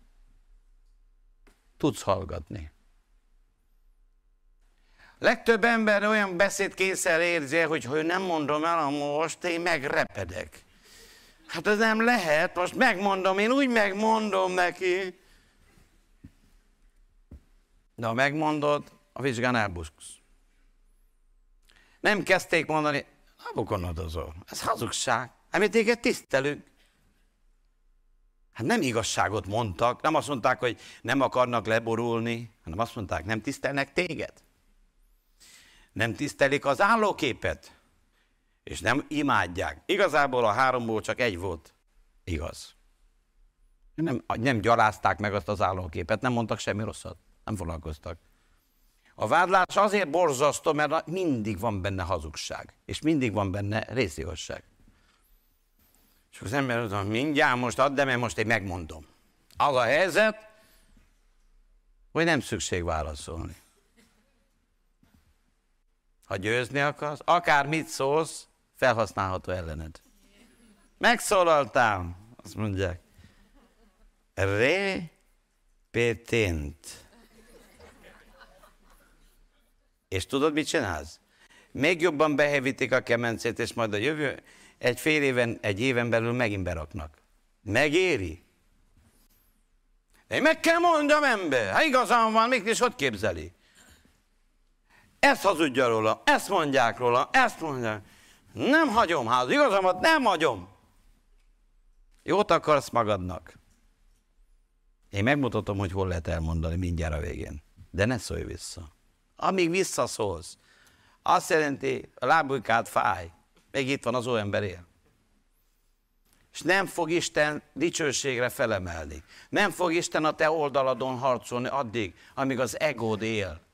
tudsz hallgatni. Legtöbb ember olyan beszédkészel érzi, hogy ha nem mondom el most, én megrepedek. Hát ez nem lehet, most megmondom, én úgy megmondom neki. De ha megmondod, a vizsgán elbuszksz. Nem kezdték mondani, Nabukodonozor, ez hazugság. Hát mi téged tisztelünk. Hát nem igazságot mondtak, nem azt mondták, hogy nem akarnak leborulni, hanem azt mondták, nem tisztelnek téged. Nem tisztelik az állóképet, és nem imádják. Igazából a háromból csak egy volt igaz. Nem, nem gyalázták meg azt az állóképet, nem mondtak semmi rosszat, nem foglalkoztak. A vádlás azért borzasztó, mert mindig van benne hazugság, és mindig van benne részigazság. És az ember mondja, mindjárt most add, de mert most én megmondom. Az a helyzet, hogy nem szükség válaszolni. Ha győzni akarsz, akár mit szólsz, felhasználható ellened. Megszólaltál, azt mondják. Repetent. És tudod, mit csinálsz? Még jobban behevítik a kemencét, és majd a jövő egy fél éven, egy éven belül megint beraknak. Megéri? Én meg kell mondjam ember, ha igazán van, mégis hogy képzeli? Ezt hazudja róla, ezt mondják róla, ezt mondják. Nem hagyom ház, igazamat nem hagyom. Jót akarsz magadnak. Én megmutatom, hogy hol lehet elmondani mindjárt a végén. De ne szólj vissza. Amíg visszaszólsz, azt jelenti, a lábujkád fáj. Még itt van az olyan ember él. És nem fog Isten dicsőségre felemelni. Nem fog Isten a te oldaladon harcolni addig, amíg az egód él.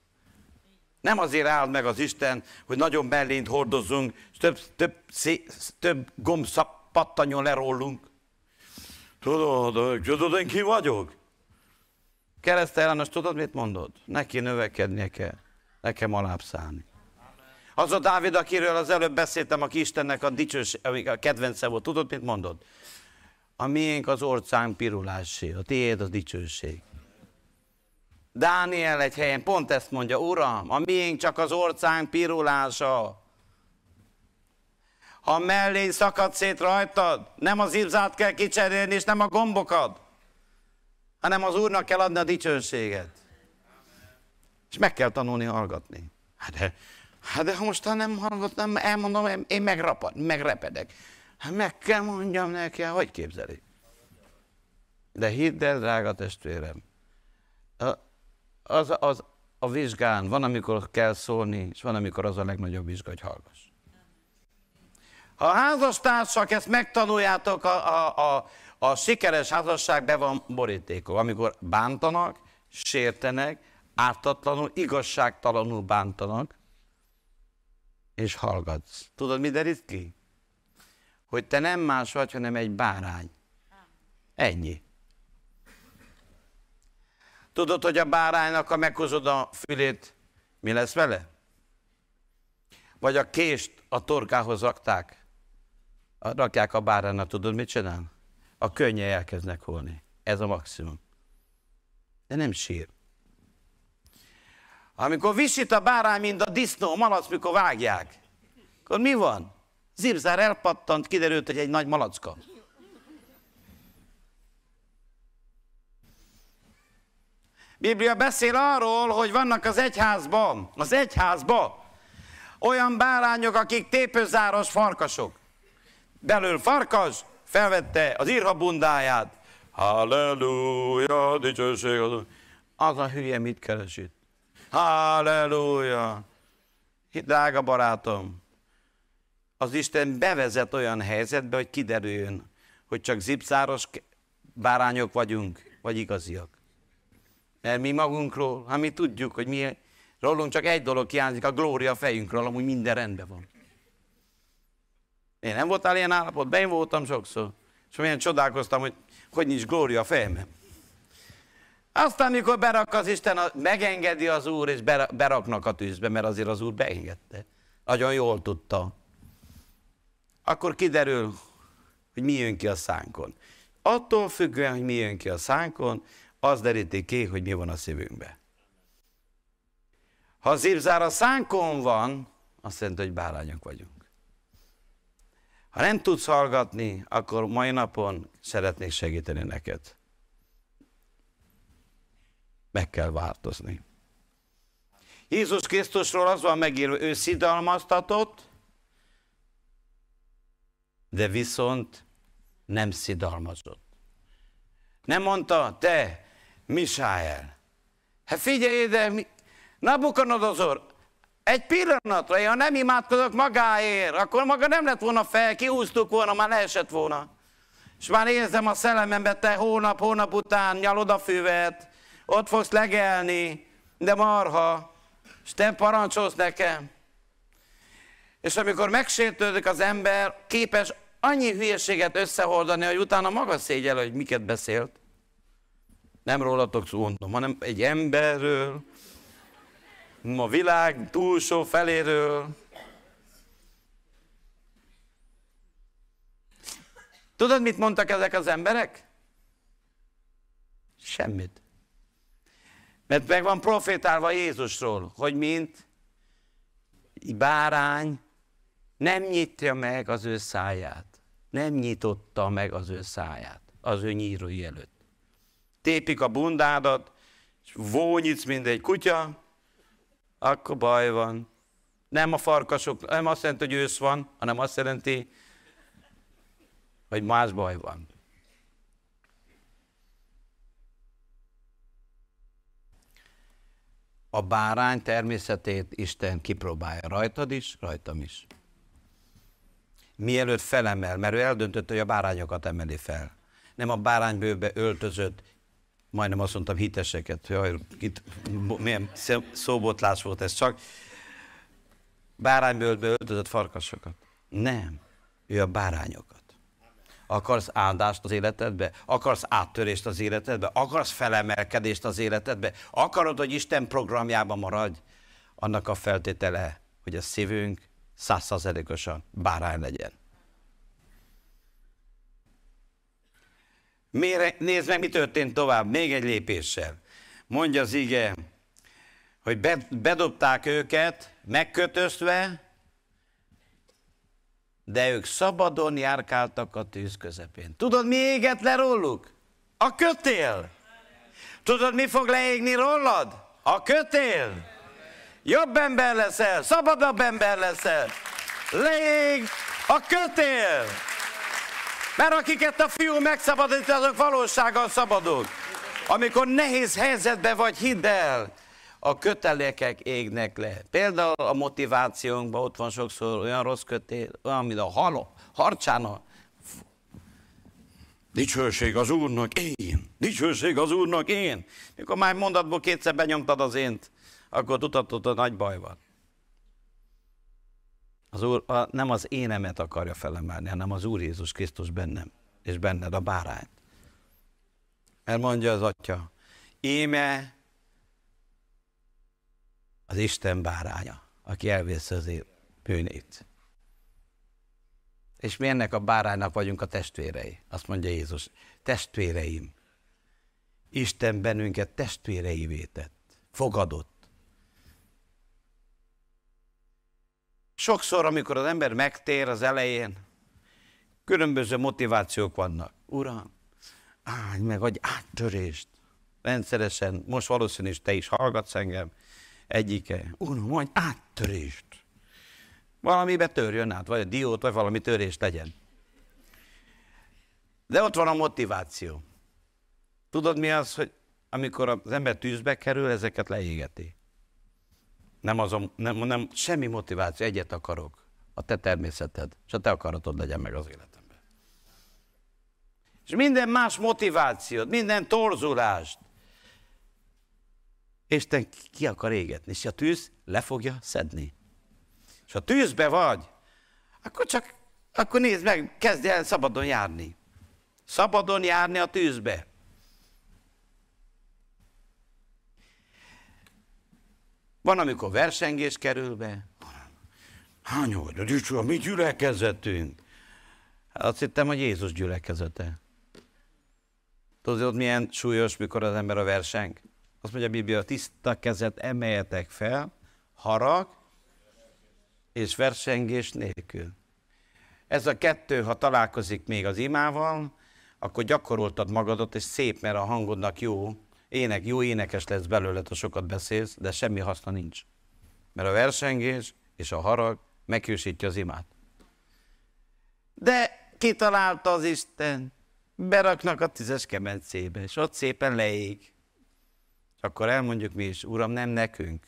Nem azért áll meg az Isten, hogy nagyon mellényt hordozzunk, több, több, szé, több gombszap pattanjon le rólunk. Tudod, tudod, én ki vagyok? Keresztellenes, tudod, mit mondod? Neki növekednie kell, nekem alábbszállni. Az a Dávid, akiről az előbb beszéltem, aki Istennek a dicsőség, a kedvence volt, tudod, mit mondod? A miénk az orcán pirulásé, a tiéd a dicsőség. Dániel egy helyen pont ezt mondja, Uram, a miénk csak az orcánk pirulása. Ha mellé szakad szét rajtad, nem az ibzát kell kicserélni, és nem a gombokat, hanem az Úrnak kell adni a dicsőséget. És meg kell tanulni hallgatni. Hát de, hát de ha most nem hallgatom, elmondom, én megrapad, megrepedek. Hát meg kell mondjam neki, hogy képzeli. De hidd el, drága testvérem, az, az a vizsgán, van, amikor kell szólni, és van, amikor az a legnagyobb vizsga, hogy hallgass. Ha a házastársak ezt megtanuljátok, a, a, a, a sikeres házasság be van borítékol, amikor bántanak, sértenek, ártatlanul, igazságtalanul bántanak, és hallgatsz. Tudod, mi derít ki? Hogy te nem más vagy, hanem egy bárány. Ennyi. Tudod, hogy a báránynak, ha meghozod a fülét, mi lesz vele? Vagy a kést a torkához rakták, rakják a báránynak, tudod, mit csinál? A könnye elkezdnek holni. Ez a maximum. De nem sír. Amikor visít a bárány, mint a disznó, malac, mikor vágják, akkor mi van? Zibzár elpattant, kiderült, hogy egy nagy malacka. Biblia beszél arról, hogy vannak az egyházban, az egyházban olyan bárányok, akik tépőzáros farkasok. Belül farkas felvette az irhabundáját. Halleluja, dicsőség az Az a hülye mit keresít? Halleluja. Drága barátom, az Isten bevezet olyan helyzetbe, hogy kiderüljön, hogy csak zipszáros bárányok vagyunk, vagy igaziak. Mert mi magunkról, ha mi tudjuk, hogy mi rólunk csak egy dolog hiányzik, a glória a fejünkről, amúgy minden rendben van. Én nem voltál ilyen állapotban, én voltam sokszor. És milyen csodálkoztam, hogy hogy nincs glória a fejemben. Aztán, mikor berak az Isten, megengedi az Úr, és beraknak a tűzbe, mert azért az Úr beengedte. Nagyon jól tudta. Akkor kiderül, hogy mi jön ki a szánkon. Attól függően, hogy mi jön ki a szánkon, az deríti ki, hogy mi van a szívünkbe. Ha az ívzár a szánkon van, azt jelenti, hogy bárányok vagyunk. Ha nem tudsz hallgatni, akkor mai napon szeretnék segíteni neked. Meg kell változni. Jézus Krisztusról az van megírva, ő szidalmaztatott, de viszont nem szidalmazott. Nem mondta, te Misáel. Hát figyelj ide, Nabukodonozor, egy pillanatra, ha nem imádkozok magáért, akkor maga nem lett volna fel, kihúztuk volna, már leesett volna. És már érzem a szellemembe, te hónap, hónap után nyalod a füvet, ott fogsz legelni, de marha, és te parancsolsz nekem. És amikor megsértődik az ember, képes annyi hülyeséget összehordani, hogy utána maga szégyel, hogy miket beszélt. Nem rólatok szó, hanem egy emberről, a világ túlsó feléről. Tudod, mit mondtak ezek az emberek? Semmit. Mert meg van profétálva Jézusról, hogy mint bárány nem nyitja meg az ő száját. Nem nyitotta meg az ő száját az ő nyírói előtt. Tépik a bundádat, és vónyítsz, mint egy kutya, akkor baj van. Nem a farkasok, nem azt jelenti, hogy ősz van, hanem azt jelenti, hogy más baj van. A bárány természetét Isten kipróbálja rajtad is, rajtam is. Mielőtt felemel, mert ő eldöntött, hogy a bárányokat emeli fel. Nem a báránybőbe öltözött, majdnem azt mondtam hiteseket, jaj, itt milyen szóbotlás volt ez csak, báránybőlbe öltözött farkasokat. Nem, ő a bárányokat. Akarsz áldást az életedbe? Akarsz áttörést az életedbe? Akarsz felemelkedést az életedbe? Akarod, hogy Isten programjában maradj? Annak a feltétele, hogy a szívünk százszerzelékosan bárány legyen. Mire, nézd meg, mi történt tovább, még egy lépéssel. Mondja az ige, hogy bedobták őket, megkötözve, de ők szabadon járkáltak a tűz közepén. Tudod, mi éget le róluk? A kötél. Tudod, mi fog leégni rólad? A kötél. Jobb ember leszel, szabadabb ember leszel. Leég a kötél. Mert akiket a fiú megszabadít, azok valósággal szabadok. Amikor nehéz helyzetben vagy, hidd el, a kötelékek égnek le. Például a motivációnkban ott van sokszor olyan rossz kötél, olyan, mint a haló, harcsána. Dicsőség az Úrnak én, dicsőség az Úrnak én. Mikor már mondatból kétszer benyomtad az ént, akkor tudhatod, hogy nagy baj van. Az Úr a, nem az énemet akarja felemelni, hanem az Úr Jézus Krisztus bennem, és benned a bárányt. Mert mondja az atya, íme az Isten báránya, aki elvész az bűnét. És mi ennek a báránynak vagyunk a testvérei. Azt mondja Jézus, testvéreim. Isten bennünket testvéreivé tett, fogadott. Sokszor, amikor az ember megtér az elején, különböző motivációk vannak. Uram, állj meg, adj áttörést. Rendszeresen, most valószínűleg te is hallgatsz engem, egyike, uram, mondj áttörést. Valamibe törjön át, vagy a diót, vagy valami törést legyen. De ott van a motiváció. Tudod mi az, hogy amikor az ember tűzbe kerül, ezeket leégeti. Nem, azon, nem, nem semmi motiváció, egyet akarok. A te természeted, és a te akaratod legyen meg az életemben. És minden más motivációt, minden torzulást, Isten ki akar égetni, és a tűz le fogja szedni. És ha tűzbe vagy, akkor csak, akkor nézd meg, kezdj el szabadon járni. Szabadon járni a tűzbe. Van, amikor versengés kerül be. Hány vagy? A mi gyülekezetünk. Azt hittem, hogy Jézus gyülekezete. Tudod, ott milyen súlyos, mikor az ember a verseng? Azt mondja a Biblia, tiszta kezet emeljetek fel, harag és versengés nélkül. Ez a kettő, ha találkozik még az imával, akkor gyakoroltad magadat, és szép, mert a hangodnak jó, ének, jó énekes lesz belőle, ha sokat beszélsz, de semmi haszna nincs. Mert a versengés és a harag meghősítja az imát. De kitalálta az Isten, beraknak a tízes kemencébe, és ott szépen leég. És akkor elmondjuk mi is, Uram, nem nekünk,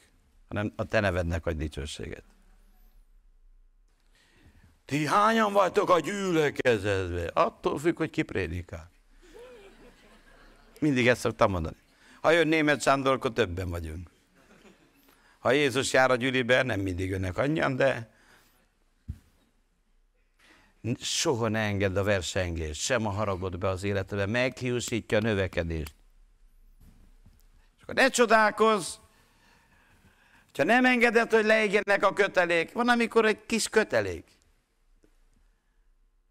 hanem a Te nevednek a dicsőséget. Ti hányan vagytok a gyülekezetbe? Attól függ, hogy ki prédikál. Mindig ezt szoktam mondani. Ha jön német Sándor, akkor többen vagyunk. Ha Jézus jár a gyűlibe, nem mindig jönnek annyian, de soha ne engedd a versengést, sem a haragot be az életedbe, meghiúsítja a növekedést. És akkor ne csodálkozz, Ha nem engedett, hogy leégjenek a kötelék, van, amikor egy kis kötelék.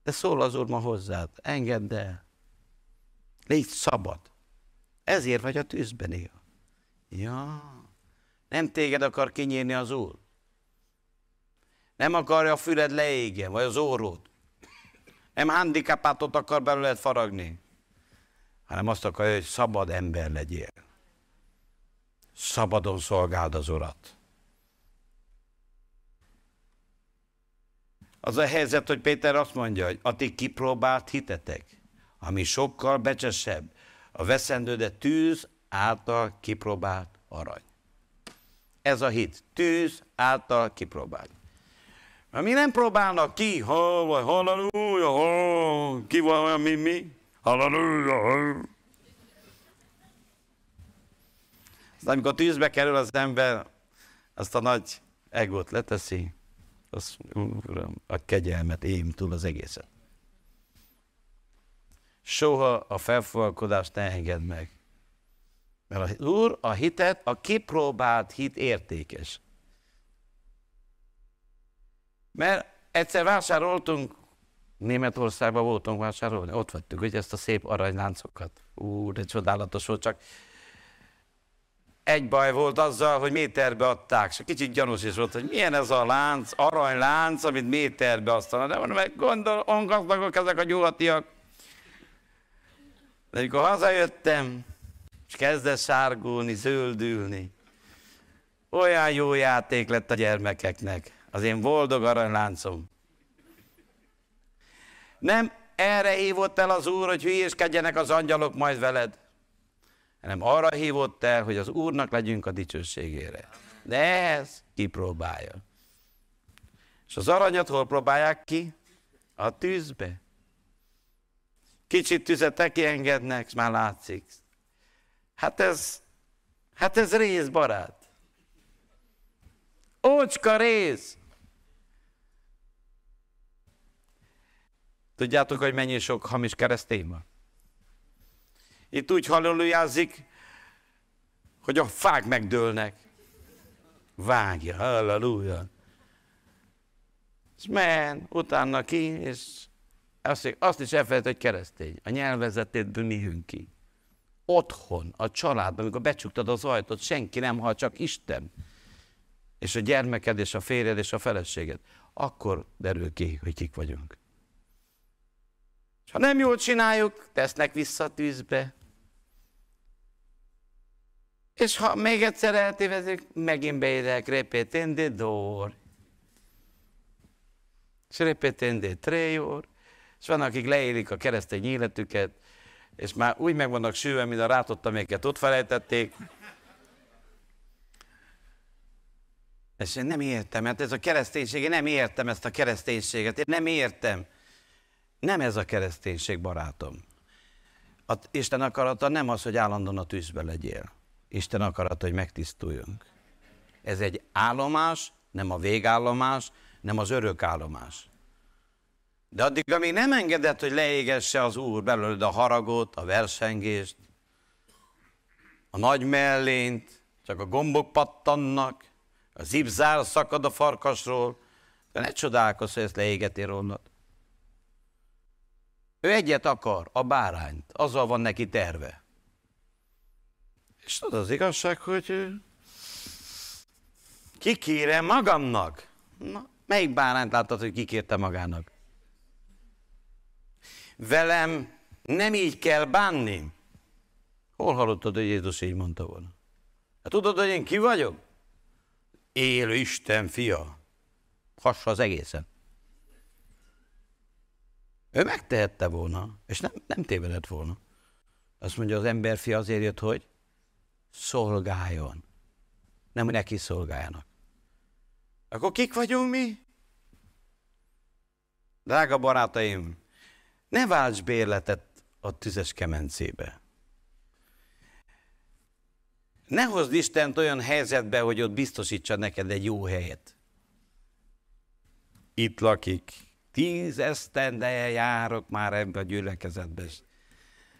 De szól az Úr ma hozzád, engedd el. Légy szabad. Ezért vagy a tűzben él. Ja, nem téged akar kinyírni az Úr. Nem akarja a füled leégjen, vagy az óród. Nem handikapátot akar belőled faragni, hanem azt akarja, hogy szabad ember legyél. Szabadon szolgáld az Urat. Az a helyzet, hogy Péter azt mondja, hogy a ti kipróbált hitetek, ami sokkal becsesebb, a veszendő, de tűz által kipróbált arany. Ez a hit. Tűz által kipróbált. Mi nem próbálnak ki, ha, vagy halleluja, ha, ki van olyan, mi, mi, halleluja, ha. Aztán amikor tűzbe kerül az ember, azt a nagy egót leteszi, azt uram, a kegyelmet ém túl az egészet. Soha a felfogalkodást ne engedd meg. Mert az Úr a hitet, a kipróbált hit értékes. Mert egyszer vásároltunk, Németországban voltunk vásárolni, ott vettük, hogy ezt a szép aranyláncokat. Ú, de csodálatos volt, csak egy baj volt azzal, hogy méterbe adták, és kicsit gyanús is volt, hogy milyen ez a lánc, aranylánc, amit méterbe aztán. De mondom, gondolom, gazdagok ezek a nyugatiak. De amikor hazajöttem, és kezdett sárgulni, zöldülni, olyan jó játék lett a gyermekeknek az én boldog aranyláncom. Nem erre hívott el az Úr, hogy hülyéskedjenek az angyalok majd veled, hanem arra hívott el, hogy az Úrnak legyünk a dicsőségére. De ez kipróbálja. És az aranyat hol próbálják ki? A tűzbe. Kicsit tüzet kiengednek, már látszik. Hát ez, hát ez rész, barát. Ócska rész. Tudjátok, hogy mennyi sok hamis keresztény van? Itt úgy hallelujázik, hogy a fák megdőlnek. Vágja, halleluja. És men, utána ki, és azt, azt is elfelejt, hogy keresztény. A nyelvezetét mihünk ki. Otthon, a családban, amikor becsuktad az ajtót, senki nem hall, csak Isten. És a gyermeked, és a férjed, és a feleséged. Akkor derül ki, hogy kik vagyunk. És ha nem jól csináljuk, tesznek vissza a tűzbe. És ha még egyszer eltévezik, megint beírják repetende dor. És repetende trejor. És van, akik leélik a keresztény életüket, és már úgy meg vannak sűve, mint a rátott, amiket ott felejtették. És én nem értem, mert ez a kereszténység, én nem értem ezt a kereszténységet, én nem értem. Nem ez a kereszténység, barátom. A Isten akarata nem az, hogy állandóan a tűzbe legyél. Isten akarata, hogy megtisztuljunk. Ez egy állomás, nem a végállomás, nem az örök állomás. De addig, amíg nem engedett, hogy leégesse az Úr belőled a haragot, a versengést, a nagy mellényt, csak a gombok pattannak, a zipzár szakad a farkasról, de ne csodálkozz, hogy ezt leégeti rólad. Ő egyet akar, a bárányt, azzal van neki terve. És tudod az igazság, hogy kikérem magamnak. Na, melyik bárányt láttad, hogy kikérte magának? Velem nem így kell bánni. Hol hallottad, hogy Jézus így mondta volna? Hát tudod, hogy én ki vagyok? Élő Isten fia. Hassa az egészen. Ő megtehette volna, és nem, nem tévedett volna. Azt mondja, az ember fia azért jött, hogy szolgáljon. Nem, neki szolgáljanak. Akkor kik vagyunk mi? Drága barátaim, ne válts bérletet a tüzes kemencébe. Ne hozd Istent olyan helyzetbe, hogy ott biztosítsa neked egy jó helyet. Itt lakik. Tíz esztendeje járok már ebbe a gyülekezetbe.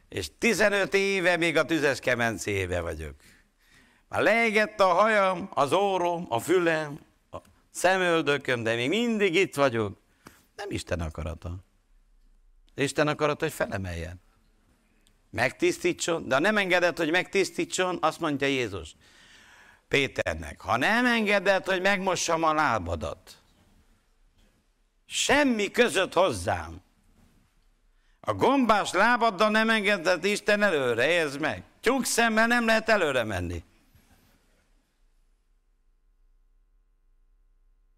És 15 éve még a tüzes kemencébe vagyok. leégett a hajam, az órom, a fülem, a szemöldököm, de még mindig itt vagyok. Nem Isten akarata. Isten akarata, hogy felemeljen. Megtisztítson, de ha nem engedett, hogy megtisztítson, azt mondja Jézus Péternek, ha nem engedett, hogy megmossam a lábadat, semmi között hozzám. A gombás lábaddal nem engedett Isten előre, értsd meg. Tyúk szemmel nem lehet előre menni.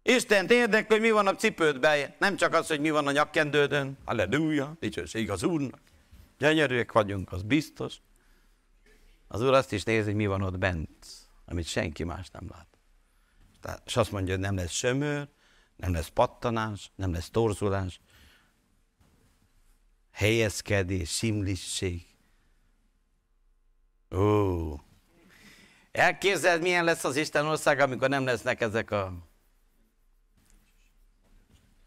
Isten érdekli, hogy mi van a cipődben, nem csak az, hogy mi van a nyakkendődön. Halleluja, dicsőség az Úrnak. Gyönyörűek vagyunk, az biztos. Az Úr azt is nézi, hogy mi van ott bent, amit senki más nem lát. Tehát, és azt mondja, hogy nem lesz sömör, nem lesz pattanás, nem lesz torzulás, helyezkedés, simlisség. Ó, elképzeled, milyen lesz az Isten ország, amikor nem lesznek ezek a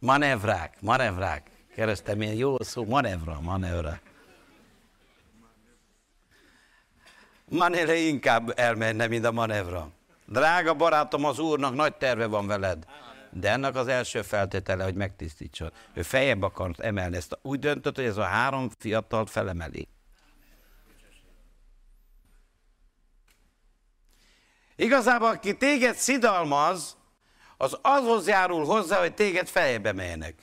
manevrák, manevrák. Kerestem ilyen jó szó, manevra, manevra. Manére inkább elmenne, mint a manevra. Drága barátom, az Úrnak nagy terve van veled. De ennek az első feltétele, hogy megtisztítson. Ő fejebb akart emelni ezt. Úgy döntött, hogy ez a három fiatalt felemeli. Igazából, aki téged szidalmaz, az azhoz járul hozzá, hogy téged fejbe meljenek.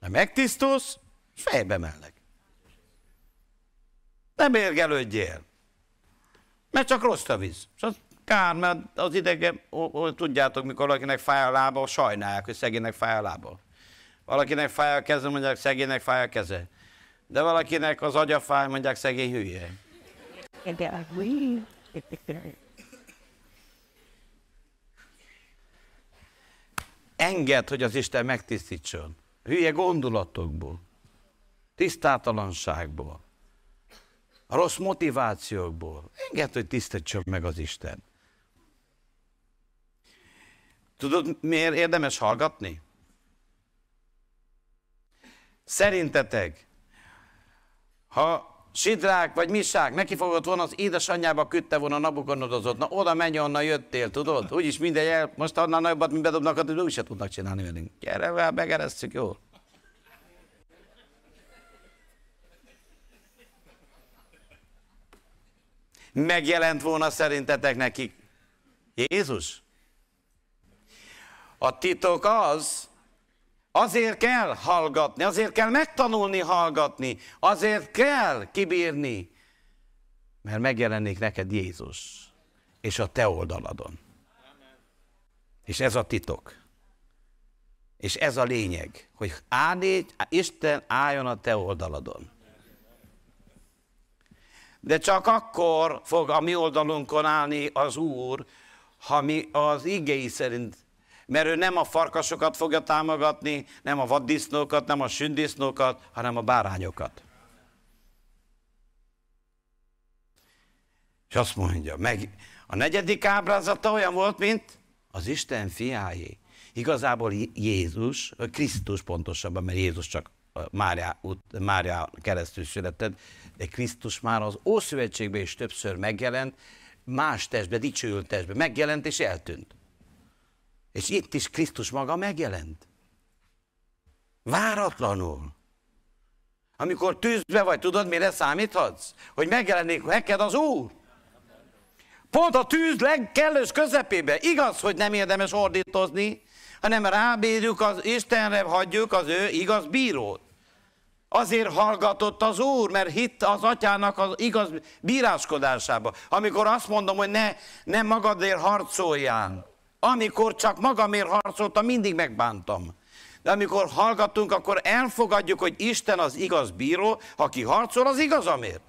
Ha megtisztulsz, fejbe mellek. Nem érgelődjél. Mert csak rossz a víz. És az kár, mert az idege, tudjátok, mikor valakinek fáj a lába, sajnálják, hogy szegénynek fáj a lába. Valakinek fáj a keze, mondják, szegénynek fáj a keze. De valakinek az agya fáj, mondják, szegény hülye. Enged, hogy az Isten megtisztítson. Hülye gondolatokból, tisztátalanságból, a rossz motivációkból. Enged, hogy tisztítson meg az Isten. Tudod, miért érdemes hallgatni? Szerintetek, ha Sidrák vagy Misák neki fogott volna az édesanyjába küldte volna Nabukodonozot, na oda menj, onnan jöttél, tudod? Úgyis mindegy, el, most annál nagyobbat, mint bedobnak, hogy úgy se tudnak csinálni velünk. Gyere, begeresztjük, jó? Megjelent volna szerintetek nekik Jézus? A titok az, Azért kell hallgatni, azért kell megtanulni hallgatni, azért kell kibírni, mert megjelenik neked Jézus, és a te oldaladon. És ez a titok. És ez a lényeg, hogy állj, Isten álljon a te oldaladon. De csak akkor fog a mi oldalunkon állni az Úr, ha mi az igéi szerint mert ő nem a farkasokat fogja támogatni, nem a vaddisznókat, nem a sündisznókat, hanem a bárányokat. És azt mondja, meg a negyedik ábrázata olyan volt, mint az Isten fiáé. Igazából Jézus, Krisztus pontosabban, mert Jézus csak Mária, Mária keresztül született, de Krisztus már az Ószövetségben is többször megjelent, más testben, dicsőült testben megjelent és eltűnt. És itt is Krisztus maga megjelent. Váratlanul. Amikor tűzbe vagy, tudod, mire számíthatsz? Hogy megjelenik neked az Úr. Pont a tűz legkellős közepébe. Igaz, hogy nem érdemes ordítozni, hanem rábírjuk az Istenre, hagyjuk az ő igaz bírót. Azért hallgatott az Úr, mert hitt az atyának az igaz bíráskodásába. Amikor azt mondom, hogy ne, ne magadért harcoljál, amikor csak magamért harcoltam, mindig megbántam. De amikor hallgatunk, akkor elfogadjuk, hogy Isten az igaz bíró, aki harcol, az igazamért.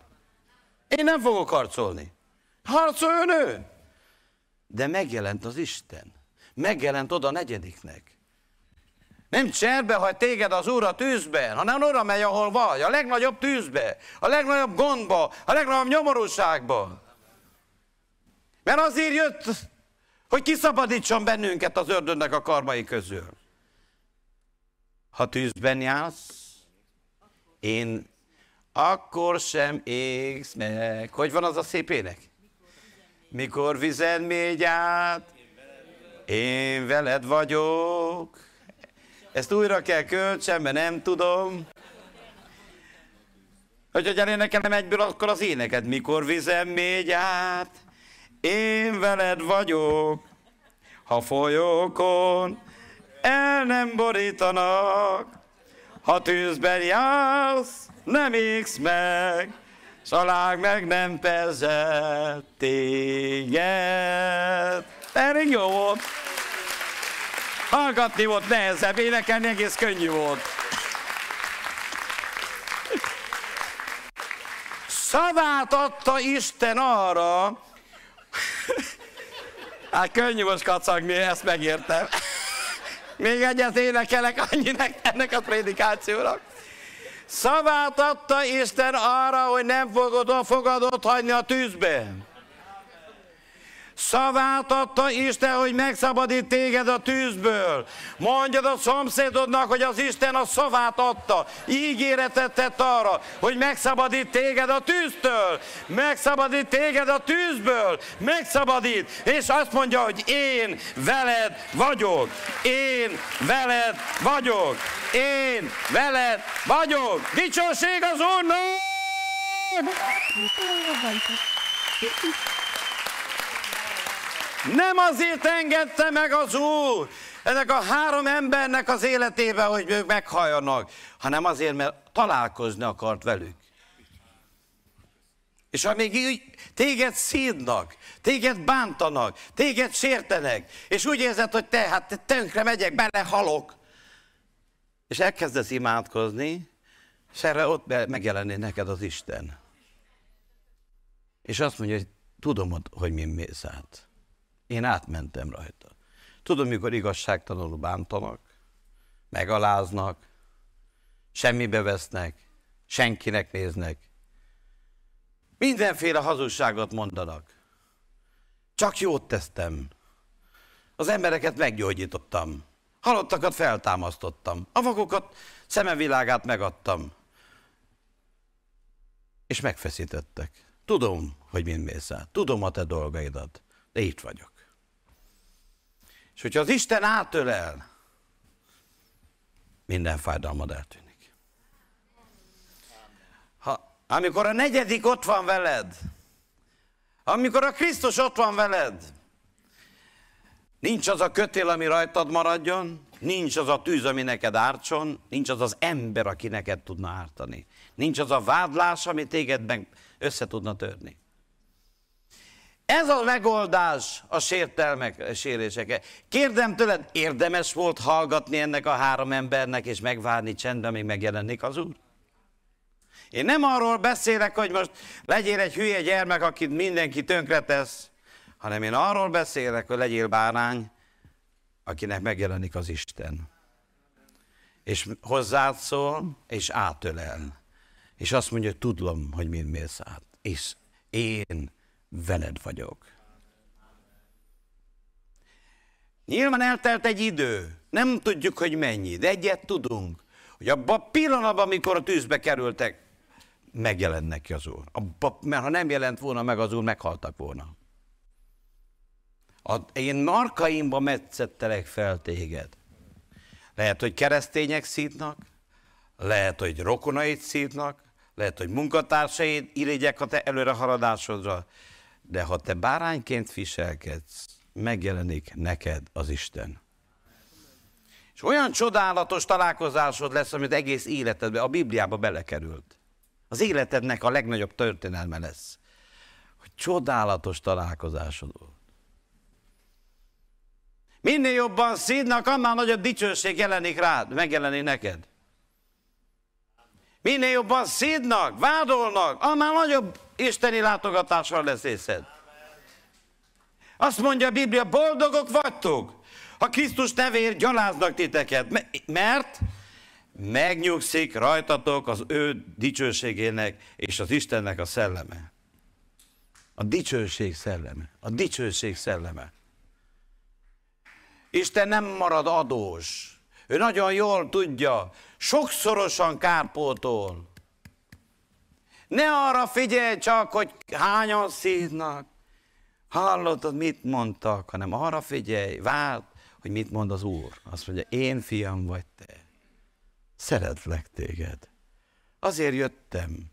Én nem fogok harcolni. Harcoljon ő! De megjelent az Isten. Megjelent oda negyediknek. Nem cserbe hagy téged az Úr a tűzben, hanem oda megy, ahol vagy, a legnagyobb tűzbe, a legnagyobb gondba, a legnagyobb nyomorúságba. Mert azért jött hogy kiszabadítson bennünket az ördögnek a karmai közül. Ha tűzben jársz, én akkor sem égsz meg. Hogy van az a szép ének? mikor vized mégy át, én veled vagyok. Ezt újra kell költsem, mert nem tudom. Hogy elénekelem egyből akkor az éneket. Mikor vizem mégy át, én veled vagyok. Ha folyókon el nem borítanak, ha tűzben jársz, nem égsz meg, s a lág meg nem perzett téged. Elég jó volt. Hallgatni volt nehezebb, énekelni egész könnyű volt. Szavát adta Isten arra, hát könnyű most kacagni, ezt megértem. Még egyet énekelek annyinek ennek a prédikációnak. Szavát adta Isten arra, hogy nem fogod, fogadott hagyni a tűzbe. Szavát adta Isten, hogy megszabadít téged a tűzből. Mondjad a szomszédodnak, hogy az Isten a szavát adta. Ígéretet tett arra, hogy megszabadít téged a tűztől. Megszabadít téged a tűzből. Megszabadít. És azt mondja, hogy én veled vagyok. Én veled vagyok. Én veled vagyok. Dicsőség az Úrnak! Nem azért engedte meg az Úr ennek a három embernek az életébe, hogy ők meghalljanak, hanem azért, mert találkozni akart velük. És ha még így téged szídnak, téged bántanak, téged sértenek, és úgy érzed, hogy te, hát tönkre megyek, bele halok, és elkezdesz imádkozni, és erre ott megjelenné neked az Isten. És azt mondja, hogy tudom, hogy mi mész át. Én átmentem rajta. Tudom, mikor igazságtalanul bántanak, megaláznak, semmibe vesznek, senkinek néznek. Mindenféle hazugságot mondanak. Csak jót tesztem. Az embereket meggyógyítottam. Halottakat feltámasztottam. A vakokat szemevilágát megadtam. És megfeszítettek. Tudom, hogy mind mész át. Tudom a te dolgaidat. De itt vagyok. És hogyha az Isten átölel, minden fájdalmad eltűnik. Ha, amikor a negyedik ott van veled, amikor a Krisztus ott van veled, nincs az a kötél, ami rajtad maradjon, nincs az a tűz, ami neked ártson, nincs az az ember, aki neked tudna ártani. Nincs az a vádlás, ami téged meg össze tudna törni. Ez a megoldás a sértelmek, a séréseke. Kérdem tőled, érdemes volt hallgatni ennek a három embernek, és megvárni csendben, még megjelenik az Úr? Én nem arról beszélek, hogy most legyél egy hülye gyermek, akit mindenki tönkretesz, hanem én arról beszélek, hogy legyél bárány, akinek megjelenik az Isten. És hozzád szól, és átölel. És azt mondja, hogy tudom, hogy mind mész át. És én veled vagyok. Nyilván eltelt egy idő, nem tudjuk, hogy mennyi, de egyet tudunk, hogy abban a pillanatban, amikor a tűzbe kerültek, megjelent neki az Úr. Abba, mert ha nem jelent volna meg az Úr, meghaltak volna. A, én markaimba metszettelek fel téged. Lehet, hogy keresztények szítnak, lehet, hogy rokonait szítnak, lehet, hogy munkatársaid irigyek a te előre haladásodra, de ha te bárányként viselkedsz, megjelenik neked az Isten. És olyan csodálatos találkozásod lesz, amit egész életedbe, a Bibliába belekerült. Az életednek a legnagyobb történelme lesz. Hogy csodálatos találkozásod volt. Minél jobban szídnak, annál nagyobb dicsőség jelenik rád, megjelenik neked. Minél jobban szídnak, vádolnak, annál nagyobb isteni látogatással lesz észed. Azt mondja a Biblia, boldogok vagytok, ha Krisztus nevéért gyaláznak titeket, mert megnyugszik rajtatok az ő dicsőségének és az Istennek a szelleme. A dicsőség szelleme. A dicsőség szelleme. Isten nem marad adós. Ő nagyon jól tudja, sokszorosan kárpótol. Ne arra figyelj csak, hogy hányan szídnak, hallottad, mit mondtak, hanem arra figyelj, vált, hogy mit mond az Úr. Azt mondja, én fiam vagy te. Szeretlek téged. Azért jöttem,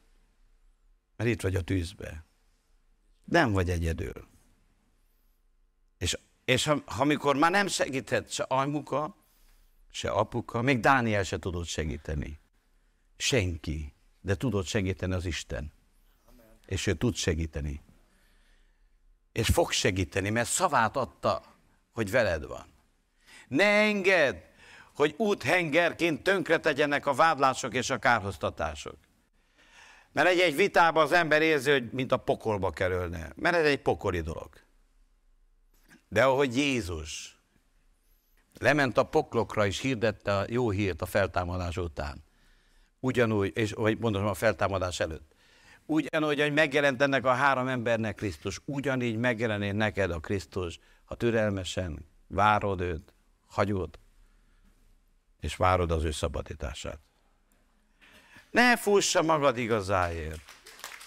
mert itt vagy a tűzbe. Nem vagy egyedül. És, és ha, amikor már nem segíthet se anyuka, se apuka, még Dániel se tudott segíteni. Senki. De tudott segíteni az Isten. És ő tud segíteni. És fog segíteni, mert szavát adta, hogy veled van. Ne engedd, hogy úthengerként tönkre tegyenek a vádlások és a kárhoztatások. Mert egy-egy vitában az ember érzi, hogy mint a pokolba kerülne. Mert ez egy pokoli dolog. De ahogy Jézus lement a poklokra és hirdette a jó hírt a feltámadás után, ugyanúgy, és vagy mondom a feltámadás előtt, ugyanúgy, hogy megjelent ennek a három embernek Krisztus, ugyanígy megjelenik neked a Krisztus, ha türelmesen várod őt, hagyod, és várod az ő szabadítását. Ne fussa magad igazáért.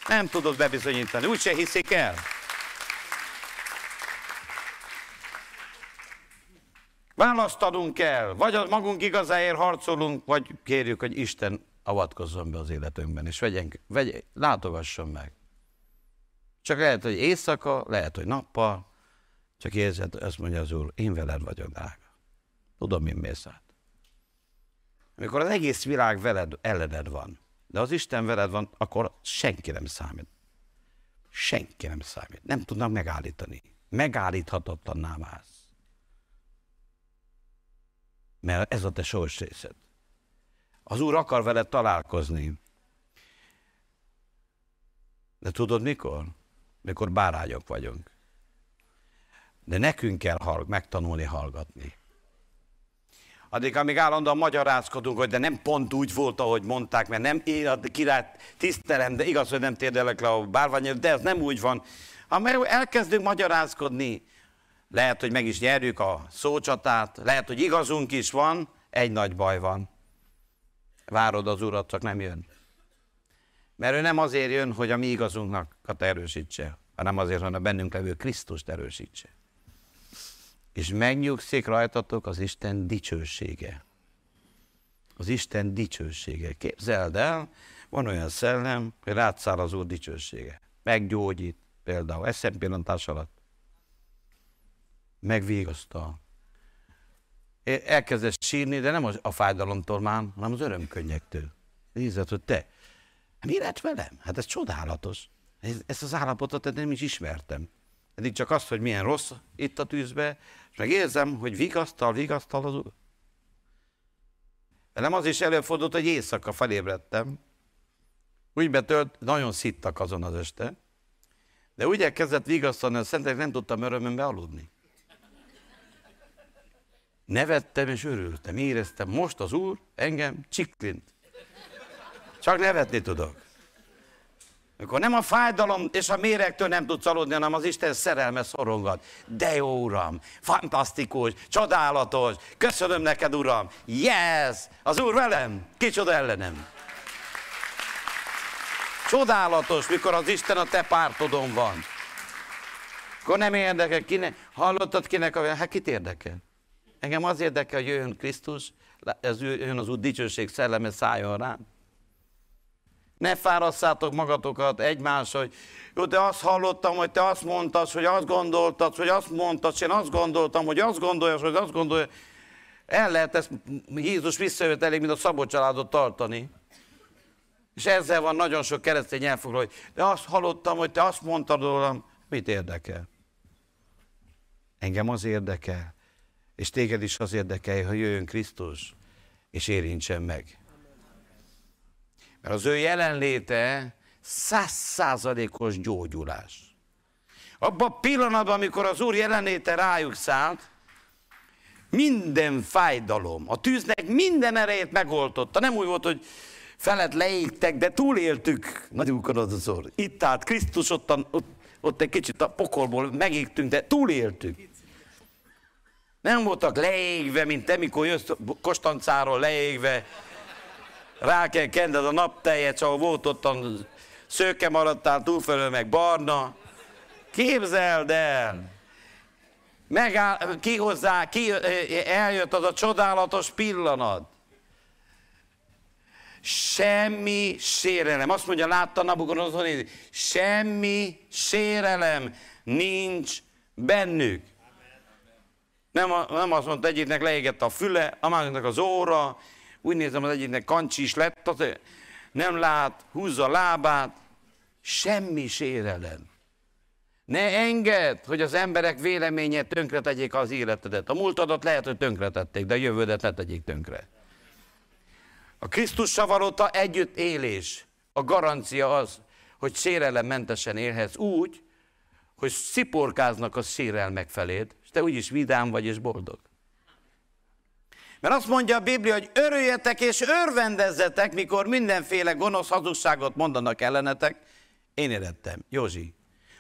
Nem tudod bebizonyítani, úgyse hiszik el. Választanunk kell, vagy a magunk igazáért harcolunk, vagy kérjük, hogy Isten avatkozzon be az életünkben, és vegyen, vegy, látogasson meg. Csak lehet, hogy éjszaka, lehet, hogy nappal, csak érzed, azt mondja az Úr, én veled vagyok, drága. Tudom, mi mész át. Amikor az egész világ veled, ellened van, de az Isten veled van, akkor senki nem számít. Senki nem számít. Nem tudnak megállítani. Megállíthatatlanná válsz. Mert ez a te sors részed. Az Úr akar veled találkozni. De tudod mikor? Mikor bárányok vagyunk. De nekünk kell hallg, megtanulni hallgatni. Addig, amíg állandóan magyarázkodunk, hogy de nem pont úgy volt, ahogy mondták, mert nem én a király tisztelem, de igaz, hogy nem térdelek le a bárványért, de ez nem úgy van. Amikor elkezdünk magyarázkodni, lehet, hogy meg is nyerjük a szócsatát, lehet, hogy igazunk is van, egy nagy baj van. Várod az urat, csak nem jön. Mert ő nem azért jön, hogy a mi igazunknak erősítse, hanem azért, hogy a bennünk levő Krisztust erősítse és megnyugszik rajtatok az Isten dicsősége. Az Isten dicsősége. Képzeld el, van olyan szellem, hogy rátszáll az Úr dicsősége. Meggyógyít például, eszempillantás alatt. Megvégaztal. Elkezdesz sírni, de nem a fájdalomtól már, hanem az örömkönnyektől. Nézed, hogy te, mi lett velem? Hát ez csodálatos. Ezt az állapotot nem is ismertem. Eddig csak azt, hogy milyen rossz itt a tűzbe, és meg érzem, hogy vigasztal, vigasztal az. Nem az is előfordult, hogy éjszaka felébredtem. Úgy betölt, nagyon szittak azon az este. De úgy elkezdett vigasztalni, hogy szentek nem tudtam örömömbe aludni. Nevettem és örültem, éreztem, most az Úr engem csiklint. Csak nevetni tudok. Amikor nem a fájdalom és a méregtől nem tudsz aludni, hanem az Isten szerelme szorongat. De jó, Uram, fantasztikus, csodálatos, köszönöm neked, Uram, yes, az Úr velem, kicsoda ellenem. Csodálatos, mikor az Isten a te pártodon van. Akkor nem érdekel, kinek, hallottad kinek, a, hát kit érdekel? Engem az érdekel, hogy jöjjön Krisztus, ez jön az Úr dicsőség szelleme szálljon rám. Ne fárasszátok magatokat egymás, hogy jó, de azt hallottam, hogy te azt mondtad, hogy azt gondoltad, hogy azt mondtad, és én azt gondoltam, hogy azt gondolja, hogy azt gondolja. El lehet ezt, Jézus visszajött elég, mint a szabott családot tartani. És ezzel van nagyon sok keresztény elfoglaló, hogy de azt hallottam, hogy te azt mondtad rólam, mit érdekel? Engem az érdekel, és téged is az érdekel, hogy jöjjön Krisztus, és érintsen meg. Mert az ő jelenléte százszázalékos gyógyulás. Abban a pillanatban, amikor az Úr jelenléte rájuk szállt, minden fájdalom, a tűznek minden erejét megoltotta. Nem úgy volt, hogy felett leégtek, de túléltük, az Úr. Itt állt Krisztus, ott, ott, ott egy kicsit a pokolból megégtünk, de túléltük. Nem voltak leégve, mint te, mikor jössz Kostancáról leégve, rá kell kenned a naptejet, ahol volt ott szőke maradtál, túlfölül meg barna, Képzeld el! Megáll, ki hozzá, ki, eljött az a csodálatos pillanat. Semmi sérelem. Azt mondja, látta Nabukodonozor, semmi sérelem nincs bennük. Nem, nem azt mondta, egyiknek leégett a füle, a másiknak az óra, úgy nézem, az egyiknek kancsi is lett, az nem lát, húzza a lábát, semmi sérelem. Ne engedd, hogy az emberek véleménye tönkretegyék az életedet. A múltadat lehet, hogy tönkretették, de a jövődet ne tegyék tönkre. A Krisztussal való együtt élés, a garancia az, hogy sérelementesen élhetsz úgy, hogy sziporkáznak a sérelmek feléd, te úgyis vidám vagy és boldog. Mert azt mondja a Biblia, hogy örüljetek és örvendezzetek, mikor mindenféle gonosz hazugságot mondanak ellenetek. Én érettem, Józsi,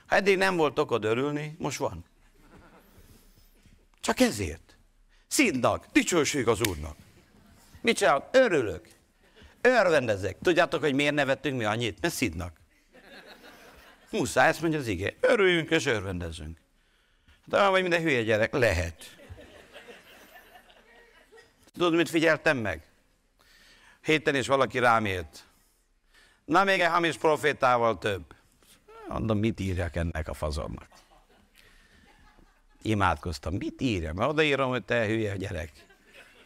ha eddig nem volt okod örülni, most van. Csak ezért. Szídnak, dicsőség az Úrnak. Mit csinálok? Örülök. Örvendezek. Tudjátok, hogy miért nevettünk mi annyit? Mert szidnak. Muszáj, ezt mondja az ige. Örüljünk és örvendezzünk. De vagy minden hülye gyerek. Lehet. Tudod, mit figyeltem meg? Héten is valaki rám írt. Na, még egy hamis profétával több. Mondom, mit írjak ennek a fazonnak? Imádkoztam. Mit írjak? Mert odaírom, hogy te hülye gyerek.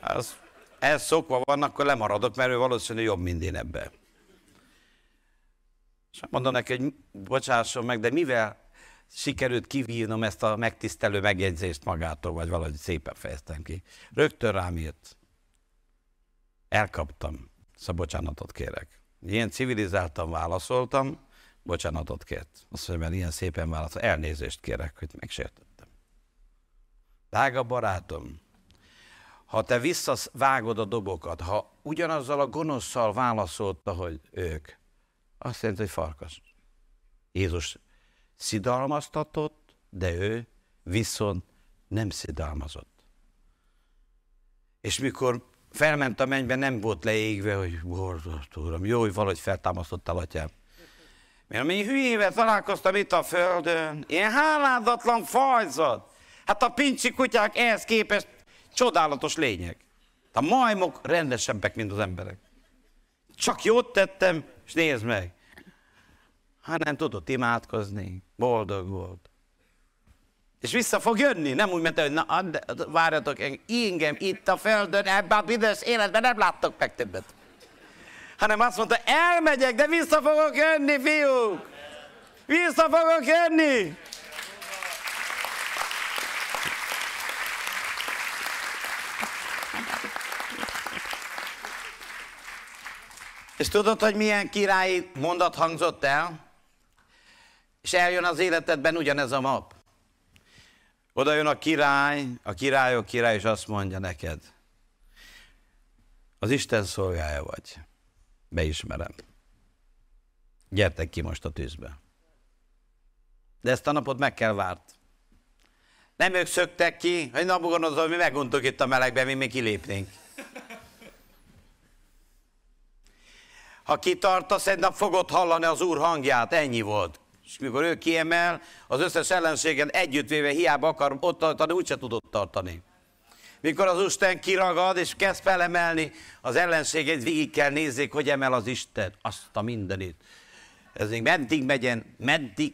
Az, ez szokva van, akkor lemaradok, mert ő valószínűleg jobb, mint én ebben. És mondom neki, hogy bocsásson meg, de mivel sikerült kivívnom ezt a megtisztelő megjegyzést magától, vagy valahogy szépen fejeztem ki. Rögtön rám írt. Elkaptam. Szóval bocsánatot kérek. Ilyen civilizáltan válaszoltam, bocsánatot kért. Azt mondja, mert ilyen szépen válaszol. Elnézést kérek, hogy megsértettem. Drága barátom, ha te visszavágod a dobokat, ha ugyanazzal a gonoszszal válaszolta, hogy ők, azt jelenti, hogy farkas. Jézus szidalmaztatott, de ő viszont nem szidalmazott. És mikor felment a mennybe, nem volt leégve, hogy borzasztó uram, jó, hogy valahogy feltámasztottál, atyám. Mert mi hülyével találkoztam itt a földön, ilyen háládatlan fajzat. Hát a pincsi kutyák ehhez képest csodálatos lények. A majmok rendesebbek, mint az emberek. Csak jót tettem, és nézd meg. Hát nem tudott imádkozni, boldog volt. És vissza fog jönni, nem úgy, mint hogy na, várjatok, engem itt a földön, ebben a büdös életben nem láttok meg többet. Hanem azt mondta, elmegyek, de vissza fogok jönni, fiúk! Vissza fogok jönni! És tudod, hogy milyen királyi mondat hangzott el? És eljön az életedben ugyanez a map. Oda jön a király, a királyok király, és azt mondja neked, az Isten szolgája vagy. Beismerem. Gyertek ki most a tűzbe. De ezt a napot meg kell várt. Nem ők szöktek ki, hogy Nabugodonozor, mi meguntuk itt a melegben, mi még kilépnénk. Ha kitartasz, egy nap fogod hallani az Úr hangját, ennyi volt. És mikor ő kiemel, az összes ellenségen együttvéve hiába akar ott tartani, úgyse tudott tartani. Mikor az Isten kiragad és kezd felemelni, az ellenségeit végig kell nézzék, hogy emel az Isten. Azt a mindenit. Ez még meddig megyen, meddig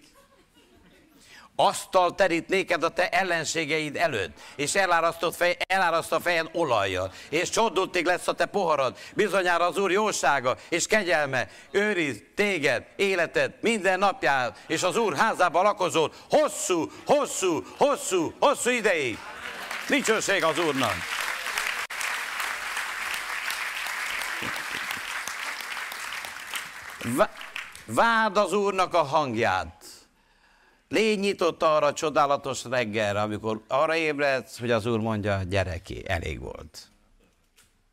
asztal terít néked a te ellenségeid előtt, és elárasztott fej, eláraszt a fejed olajjal, és csodultig lesz a te poharad, bizonyára az Úr jósága és kegyelme őriz téged, életed minden napját, és az Úr házába lakozol hosszú, hosszú, hosszú, hosszú ideig. Dicsőség az Úrnak! Vád az Úrnak a hangját. Légy nyitott arra a csodálatos reggelre, amikor arra ébredsz, hogy az Úr mondja, gyereki, elég volt.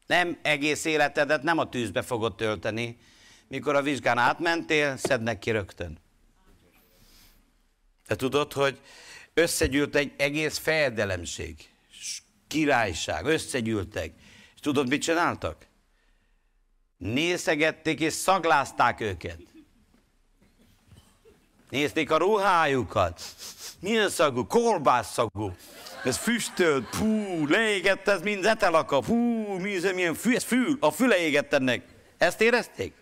Nem egész életedet nem a tűzbe fogod tölteni, mikor a vizsgán átmentél, szednek ki rögtön. Te tudod, hogy összegyűlt egy egész fejedelemség, királyság, összegyűltek. És tudod, mit csináltak? Nészegették és szaglázták őket. Nézték a ruhájukat. Milyen szagú? Kolbász szagú. Ez füstölt, pú, leégett ez mind etelaka, pú, mi ez, milyen fű, ez fül, a füle égett ennek. Ezt érezték?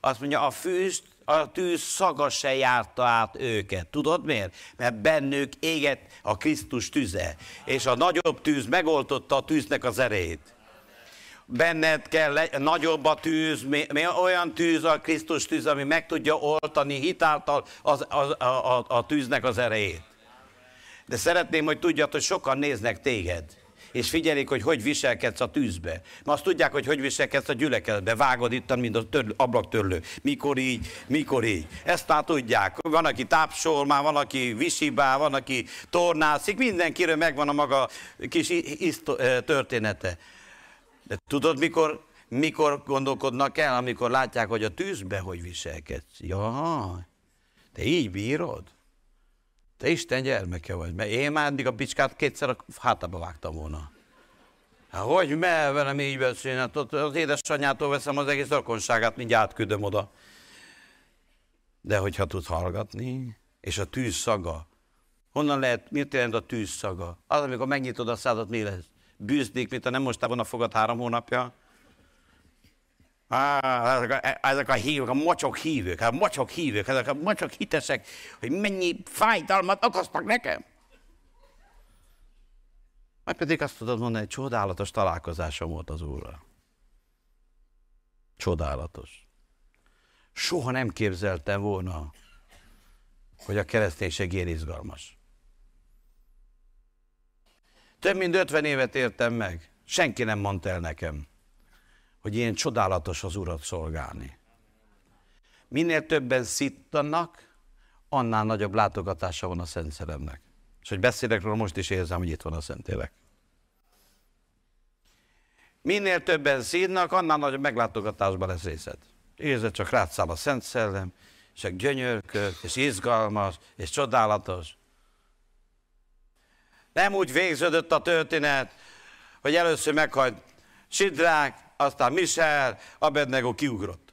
Azt mondja, a füst, a tűz szaga se járta át őket. Tudod miért? Mert bennük égett a Krisztus tüze, és a nagyobb tűz megoltotta a tűznek az erejét benned kell, le, nagyobb a tűz, mi, mi olyan tűz a Krisztus tűz, ami meg tudja oltani hitáltal az, az, a, a, a tűznek az erejét. De szeretném, hogy tudjad, hogy sokan néznek téged, és figyelik, hogy hogy viselkedsz a tűzbe. Ma azt tudják, hogy hogy viselkedsz a gyülekezetbe. Vágod itt, mint a törlő, ablaktörlő. Mikor így, mikor így. Ezt már tudják. Van, aki tápsol, már van, aki visibál, van, aki tornászik. Mindenkiről megvan a maga kis története. De tudod, mikor, mikor gondolkodnak el, amikor látják, hogy a tűzbe hogy viselkedsz? Ja, te így bírod? Te Isten gyermeke vagy, mert én már eddig a bicskát kétszer a hátába vágtam volna. Hát hogy mell velem így beszélni? Hát ott az édesanyjától veszem az egész rokonságát, mindjárt átküldöm oda. De hogyha tud hallgatni, és a tűz szaga, honnan lehet, mit jelent a tűz szaga? Az, amikor megnyitod a szádat, mi lesz? Bűzdik, mint a nem mostában a fogad három hónapja. Á, ezek, a, ezek a hívők, a mocsok hívők, a mocsok hívők, ezek a mocsok hitesek, hogy mennyi fájdalmat okoztak nekem. Majd pedig azt tudod mondani, hogy csodálatos találkozásom volt az Úrral. Csodálatos. Soha nem képzeltem volna, hogy a kereszténység ilyen izgalmas. Több mint 50 évet értem meg. Senki nem mondta el nekem, hogy ilyen csodálatos az Urat szolgálni. Minél többen szittanak, annál nagyobb látogatása van a Szent Szeremnek. És hogy beszélek róla, most is érzem, hogy itt van a Szentélek. Minél többen szídnak, annál nagyobb meglátogatásban lesz részed. Érzed, csak rátszáll a Szent Szellem, és egy gyönyörkök, és izgalmas, és csodálatos. Nem úgy végződött a történet, hogy először meghalt Sidrák, aztán Michel, Abednego kiugrott.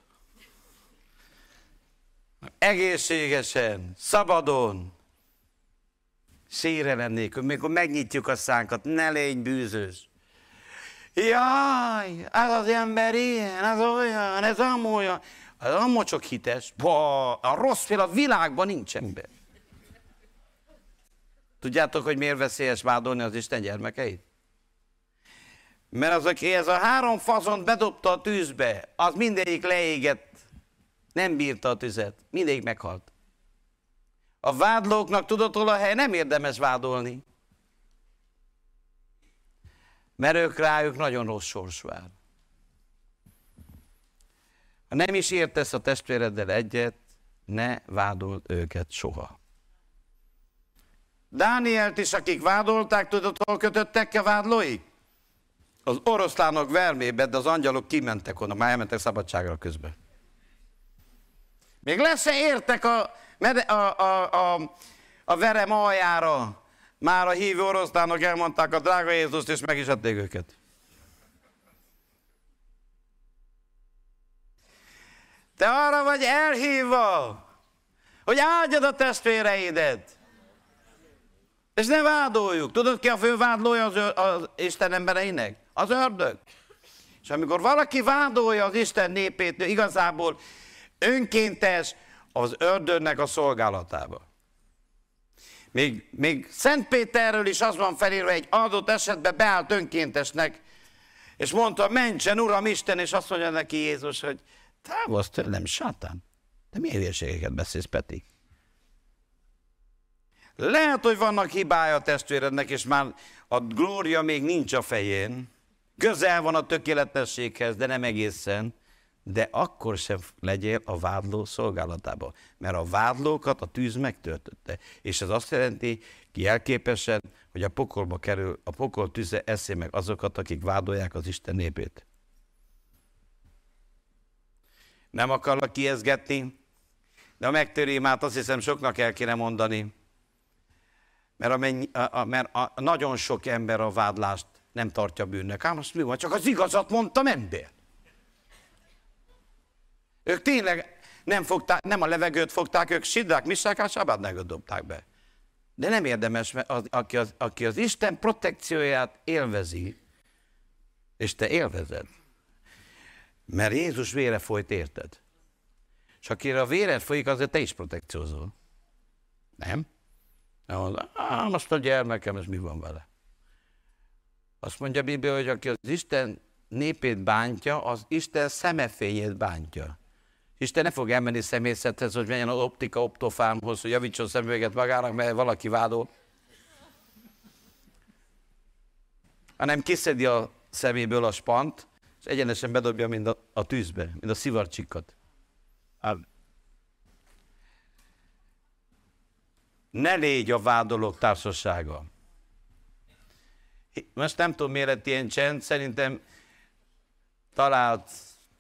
Egészségesen, szabadon, sérelem nélkül, mikor megnyitjuk a szánkat, ne légy bűzős. Jaj, ez az ember ilyen, ez olyan, ez amolyan. Az amolyan csak hites. Ba, a rossz fél a világban nincs ember. Tudjátok, hogy miért veszélyes vádolni az Isten gyermekeit? Mert az, aki ez a három fazont bedobta a tűzbe, az mindegyik leégett, nem bírta a tüzet, mindegyik meghalt. A vádlóknak tudod, hol a hely? Nem érdemes vádolni. Mert ők rájuk nagyon rossz sors vár. Ha nem is értesz a testvéreddel egyet, ne vádold őket soha. Dánielt is, akik vádolták, tudod, hol kötöttek a vádlóik? Az oroszlánok vermébe, de az angyalok kimentek onnan, már elmentek szabadságra közben. Még lesz -e értek a, a, a, a, a verem aljára. Már a hívő oroszlánok elmondták a drága Jézust, és meg is ették őket. Te arra vagy elhívva, hogy áldjad a testvéreidet. És ne vádoljuk. Tudod ki a fő vádlója az, az Isten embereinek? Az ördög. És amikor valaki vádolja az Isten népét, igazából önkéntes az ördögnek a szolgálatába. Még, még Szent Péterről is az van felírva, egy adott esetben beállt önkéntesnek, és mondta, mentsen, Uram Isten, és azt mondja neki Jézus, hogy távozz tőlem, sátán. De miért hülyeségeket beszélsz, Peti? Lehet, hogy vannak hibája a testvérednek, és már a glória még nincs a fején. Közel van a tökéletességhez, de nem egészen. De akkor sem legyél a vádló szolgálatába. Mert a vádlókat a tűz megtöltötte. És ez azt jelenti, jelképesen, hogy a pokolba kerül, a pokol tüze eszé meg azokat, akik vádolják az Isten népét. Nem akarlak kiezgetni, de a megtörésmát azt hiszem soknak el kéne mondani. Mert, amennyi, a, a, mert a, nagyon sok ember a vádlást nem tartja bűnnek. Ám azt mi van? Csak az igazat mondtam ember. Ők tényleg Nem, fogták, nem a levegőt fogták, ők Sidrák, Misák, és Abadnágot dobták be. De nem érdemes, mert az, aki, az, aki az Isten protekcióját élvezi, és te élvezed, mert Jézus vére folyt, érted? És akire a véred folyik, azért te is protekciózol. Nem? Ah, most a gyermekem, ez mi van vele? Azt mondja a Biblia, hogy aki az Isten népét bántja, az Isten szemefényét bántja. Isten ne fog elmenni szemészethez, hogy menjen az optika optofámhoz, hogy javítson szemüveget magának, mert valaki vádol. Hanem kiszedi a szeméből a spant, és egyenesen bedobja, mint a, a tűzbe, mint a szivarcsikat. Ne légy a vádolók társasága. Most nem tudom, miért lett ilyen csend, szerintem talált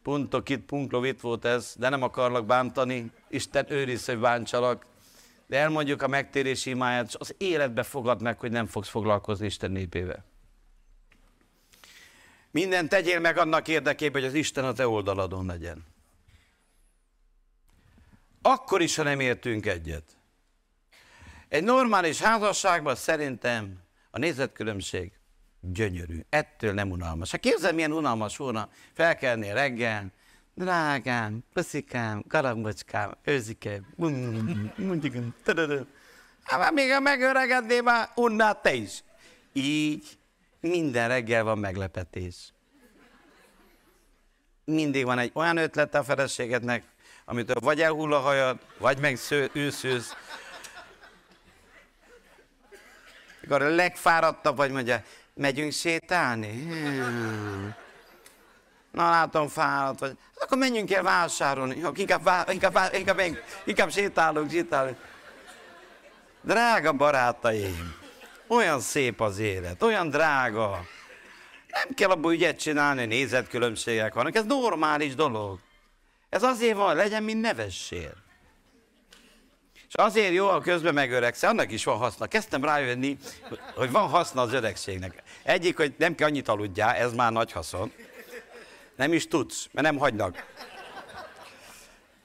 puntok itt, punklov itt volt ez, de nem akarlak bántani, Isten őriz, hogy bántsalak, de elmondjuk a megtérési imáját, és az életbe fogad meg, hogy nem fogsz foglalkozni Isten népével. Minden tegyél meg annak érdekében, hogy az Isten a te oldaladon legyen. Akkor is, ha nem értünk egyet. Egy normális házasságban szerintem a nézetkülönbség gyönyörű. Ettől nem unalmas. Hát képzel, milyen unalmas volna felkelni reggel, drágám, puszikám, garambocskám, őzikém, mondjuk, hát még a megöregednél már unnád te is. Így minden reggel van meglepetés. Mindig van egy olyan ötlete a feleségednek, amitől vagy elhull a hajad, vagy meg őszülsz. Mikor a legfáradtabb vagy mondja, megyünk sétálni? Na látom, fáradt vagy. Akkor menjünk el vásárolni. Inkább, inkább, inkább, inkább, inkább sétálunk, sétálunk. Drága barátaim, olyan szép az élet, olyan drága. Nem kell abból ügyet csinálni, nézetkülönbségek vannak, ez normális dolog. Ez azért van, legyen, mint nevessél. És azért jó, ha közben megöregszel, annak is van haszna. Kezdtem rájönni, hogy van haszna az öregségnek. Egyik, hogy nem kell annyit aludjál, ez már nagy haszon. Nem is tudsz, mert nem hagynak.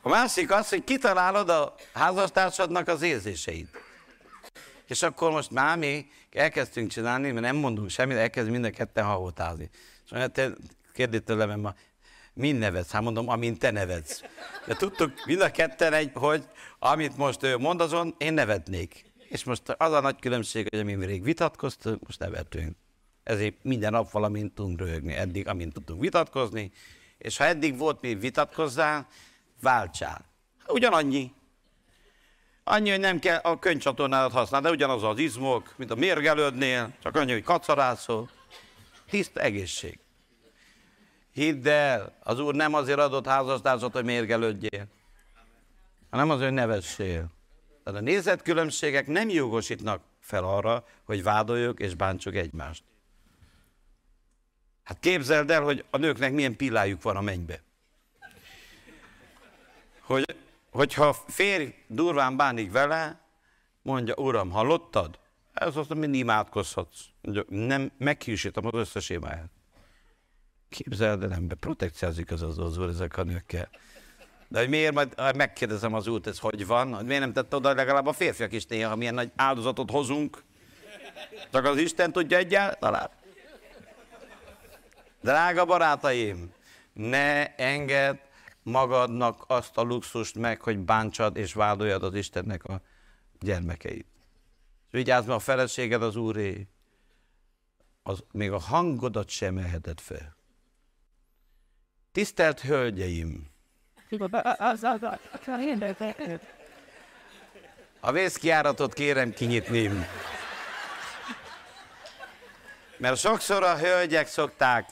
A másik az, hogy kitalálod a házastársadnak az érzéseit. És akkor most már mi elkezdtünk csinálni, mert nem mondunk semmit, elkezd minden ketten hahotázni. És te kérdi tőlem, ma, mind nevetsz? Hát mondom, amint te nevetsz. De tudtuk mind a ketten, egy, hogy amit most ő mond azon, én nevetnék. És most az a nagy különbség, hogy amint rég vitatkoztunk, most nevetünk. Ezért minden nap valamint tudunk röhögni, eddig, amint tudtunk vitatkozni, és ha eddig volt mi vitatkozzál, váltsál. Ugyanannyi. Annyi, hogy nem kell a könyvcsatornádat használni, de ugyanaz az izmok, mint a mérgelődnél, csak annyi, hogy kacarászol. Tiszta egészség. Hidd el, az Úr nem azért adott házastársat, hogy mérgelődjél, hanem azért, hogy nevessél. Tehát a nézetkülönbségek nem jogosítnak fel arra, hogy vádoljuk és bántsuk egymást. Hát képzeld el, hogy a nőknek milyen pillájuk van a mennybe. Hogy, hogyha férj durván bánik vele, mondja, uram, hallottad? Ez azt mondja, imádkozhatsz. Mondja, nem, meghűsítem az összes imáját. Képzeld el, ember, protekciázik az az, úr ezek a nőkkel. De hogy miért, majd megkérdezem az úrt, ez hogy van, hogy miért nem tette oda legalább a férfiak is néha, milyen nagy áldozatot hozunk. Csak az Isten tudja egyáltalán. Drága barátaim, ne engedd magadnak azt a luxust meg, hogy bántsad és vádoljad az Istennek a gyermekeit. Vigyázz, mert a feleséged az Úré, az még a hangodat sem eheted fel. Tisztelt Hölgyeim! A vészkiáratot kérem kinyitni. Mert sokszor a hölgyek szokták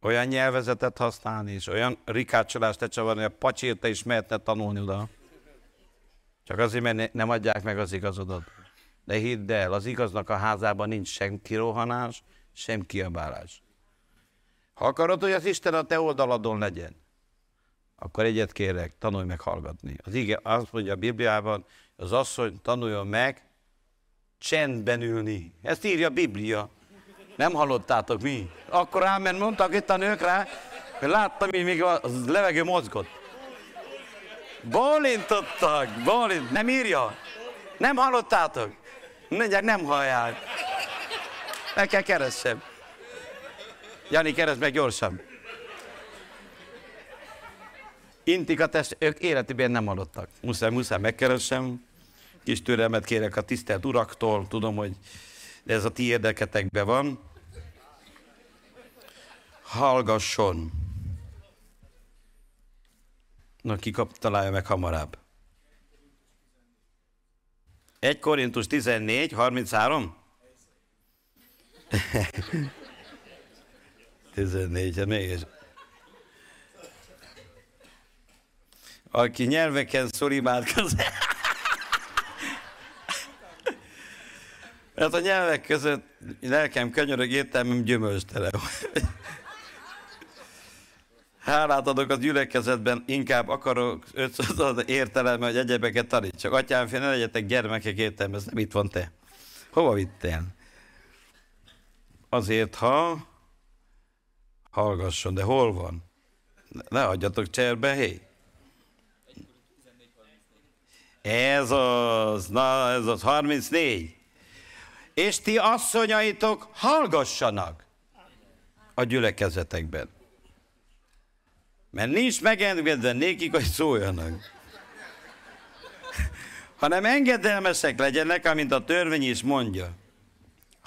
olyan nyelvezetet használni, és olyan rikácsolást lecsavarni, hogy a pacsírta is mehetne tanulni oda. Csak azért, mert nem adják meg az igazodat. De hidd el, az igaznak a házában nincs sem kirohanás, sem kiabálás. Ha akarod, hogy az Isten a te oldaladon legyen, akkor egyet kérek, tanulj meg hallgatni. Az ige azt mondja a Bibliában, az asszony tanuljon meg csendben ülni. Ezt írja a Biblia. Nem hallottátok mi? Akkor ámen mondtak itt a nők rá. Láttam, hogy még a levegő mozgott. Bólintottak, bólint. Nem írja? Nem hallottátok? Mondják, nem hallják. Meg kell keressem. Jani, keresd meg gyorsan. Intik a test, ők életében nem hallottak. Muszáj, muszáj megkeressem. Kis türelmet kérek a tisztelt uraktól. Tudom, hogy ez a ti érdeketekben van. Hallgasson. Na, ki kap, találja meg hamarabb. 1 Korintus 14, 33? 14, hát mégis. Aki nyelveken szól, imádkozik. Mert a nyelvek között lelkem könyörög, értelmem gyümölcstele. Hálát adok a gyülekezetben, inkább akarok ötször értelem, hogy egyebeket tanítsak. Atyám, fél, ne legyetek gyermekek értelmez, nem itt van te. Hova vittél? Azért, ha hallgasson, de hol van? Ne adjatok cserbe, hé! Ez az, na ez az 34. És ti asszonyaitok hallgassanak a gyülekezetekben. Mert nincs megengedve nékik, hogy szóljanak. Hanem engedelmesek legyenek, amint a törvény is mondja.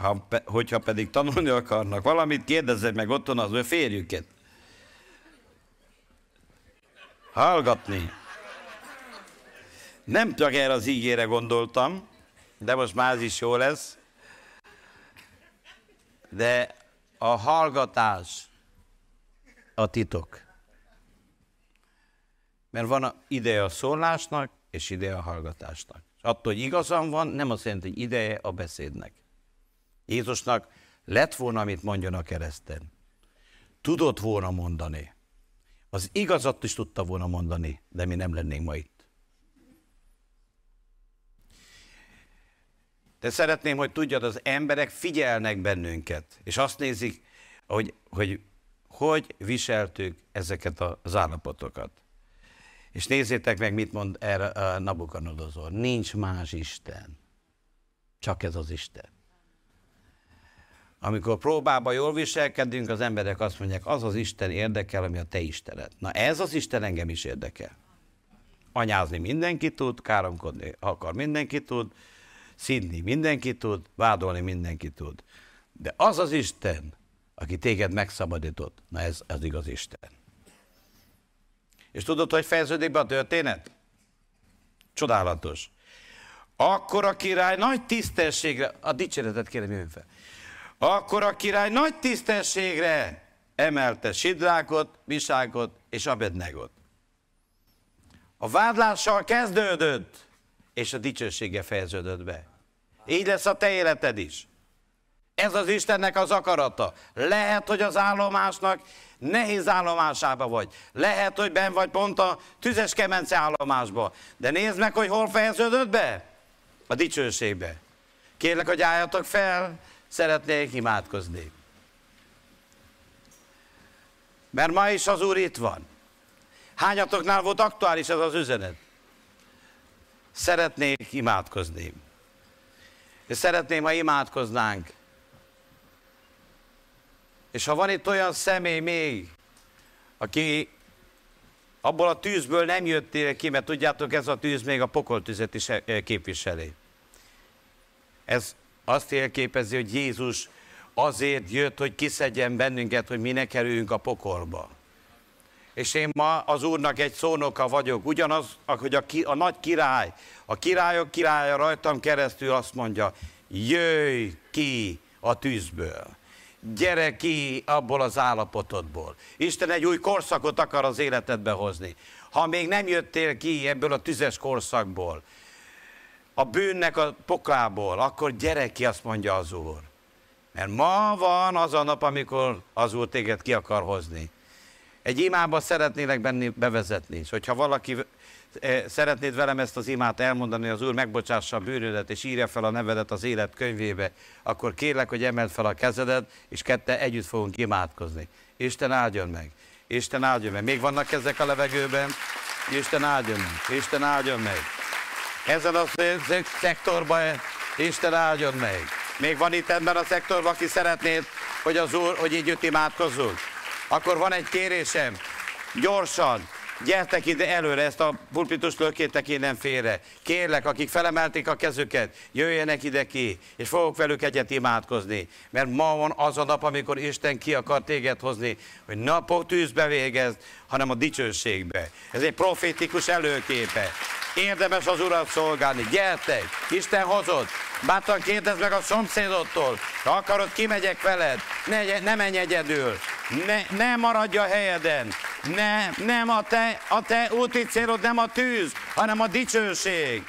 Ha, hogyha pedig tanulni akarnak valamit, kérdezzek meg otthon az ő férjüket. Hallgatni. Nem csak erre az ígére gondoltam, de most már is jó lesz. De a hallgatás a titok. Mert van a ideje a szólásnak, és ideje a hallgatásnak. És attól, hogy igazam van, nem azt jelenti, hogy ideje a beszédnek. Jézusnak lett volna, amit mondjon a kereszten. Tudott volna mondani. Az igazat is tudta volna mondani, de mi nem lennénk ma itt. De szeretném, hogy tudjad, az emberek figyelnek bennünket, és azt nézik, hogy hogy, hogy viseltük ezeket az állapotokat. És nézzétek meg, mit mond erre a Nabukanodozor. Nincs más Isten. Csak ez az Isten. Amikor próbában jól viselkedünk, az emberek azt mondják, az az Isten érdekel, ami a te Istened. Na ez az Isten engem is érdekel. Anyázni mindenki tud, káromkodni akar mindenki tud, szidni mindenki tud, vádolni mindenki tud. De az az Isten, aki téged megszabadított, na ez az igaz Isten. És tudod, hogy fejeződik be a történet? Csodálatos. Akkor a király nagy tisztességre, a dicséretet kérem, jöjjön fel. Akkor a király nagy tisztességre emelte Sidrákot, Misákot és Abednegot. A vádlással kezdődött, és a dicsősége fejeződött be. Így lesz a te életed is. Ez az Istennek az akarata. Lehet, hogy az állomásnak nehéz állomásába vagy. Lehet, hogy ben vagy pont a tüzes kemence állomásba. De nézd meg, hogy hol fejeződött be. A dicsőségbe. Kérlek, hogy álljatok fel, szeretnék imádkozni. Mert ma is az Úr itt van. Hányatoknál volt aktuális ez az üzenet? Szeretnék imádkozni. És szeretném, ha imádkoznánk. És ha van itt olyan személy még, aki abból a tűzből nem jöttél ki, mert tudjátok, ez a tűz még a pokoltüzet is eh, képviseli. Ez azt élképezi, hogy Jézus azért jött, hogy kiszedjen bennünket, hogy mi ne kerüljünk a pokolba. És én ma az Úrnak egy szónoka vagyok, ugyanaz, hogy a, ki, a nagy király, a királyok királya rajtam keresztül azt mondja, jöjj ki a tűzből, gyere ki abból az állapotodból. Isten egy új korszakot akar az életedbe hozni. Ha még nem jöttél ki ebből a tüzes korszakból, a bűnnek a pokából, akkor gyere ki, azt mondja az Úr. Mert ma van az a nap, amikor az Úr téged ki akar hozni. Egy imába szeretnélek benni bevezetni, és hogyha valaki eh, szeretnéd velem ezt az imát elmondani, az Úr megbocsássa a bűnödet, és írja fel a nevedet az élet könyvébe, akkor kérlek, hogy emeld fel a kezedet, és kette együtt fogunk imádkozni. Isten áldjon meg. Isten áldjon meg. Még vannak ezek a levegőben? Isten áldjon meg. Isten áldjon meg. Ezen a szektorban Isten áldjon meg. Még van itt ebben a szektorban, aki szeretnéd, hogy az Úr, hogy így jött imádkozzunk. Akkor van egy kérésem. Gyorsan, gyertek ide előre, ezt a pulpitust lökjétek innen félre. Kérlek, akik felemelték a kezüket, jöjjenek ide ki, és fogok velük egyet imádkozni. Mert ma van az a nap, amikor Isten ki akar téged hozni, hogy napok tűzbe végezd, hanem a dicsőségbe. Ez egy profétikus előképe. Érdemes az Urat szolgálni. Gyertek, Isten hozott. Bátran kérdezd meg a szomszédodtól, ha akarod, kimegyek veled. Ne, ne menj egyedül. Ne, ne maradj a helyeden. Ne, nem a te, a te úti célod nem a tűz, hanem a dicsőség.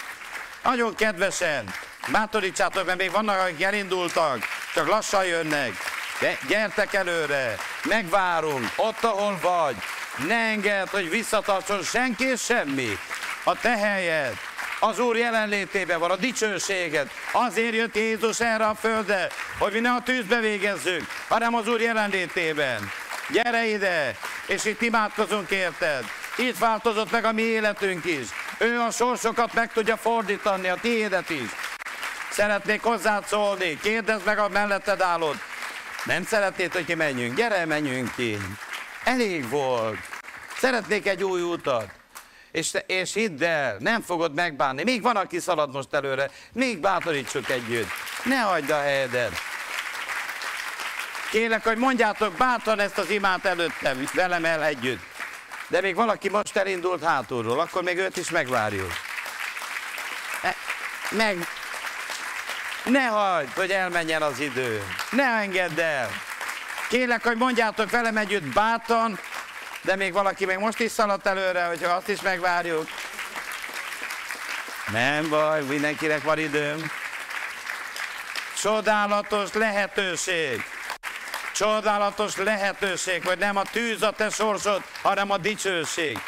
Nagyon kedvesen, bátorítsátok, mert még vannak, akik elindultak, csak lassan jönnek. De gyertek előre, megvárunk, ott, ahol vagy. Ne engedd, hogy visszatartson senki és semmi. A te helyed, az Úr jelenlétében van, a dicsőséget. Azért jött Jézus erre a földre, hogy mi ne a tűzbe végezzük, hanem az Úr jelenlétében. Gyere ide, és itt imádkozunk érted. Itt változott meg a mi életünk is. Ő a sorsokat meg tudja fordítani, a tiédet is. Szeretnék hozzád szólni, kérdezd meg a melletted állod. Nem szeretnéd, hogy ki menjünk? Gyere, menjünk ki. Elég volt. Szeretnék egy új utat. És, és hidd el, nem fogod megbánni. Még van, aki szalad most előre. Még bátorítsuk együtt. Ne hagyd a helyedet. Kérlek, hogy mondjátok bátran ezt az imát előttem, velem el együtt. De még valaki most elindult hátulról, akkor még őt is megvárjuk. E, meg, ne hagyd, hogy elmenjen az idő. Ne engedd el. Kérlek, hogy mondjátok velem együtt bátran, de még valaki még most is szaladt előre, hogyha azt is megvárjuk. Nem baj, mindenkinek van időm. Csodálatos lehetőség. Csodálatos lehetőség, hogy nem a tűz a te sorsod, hanem a dicsőség.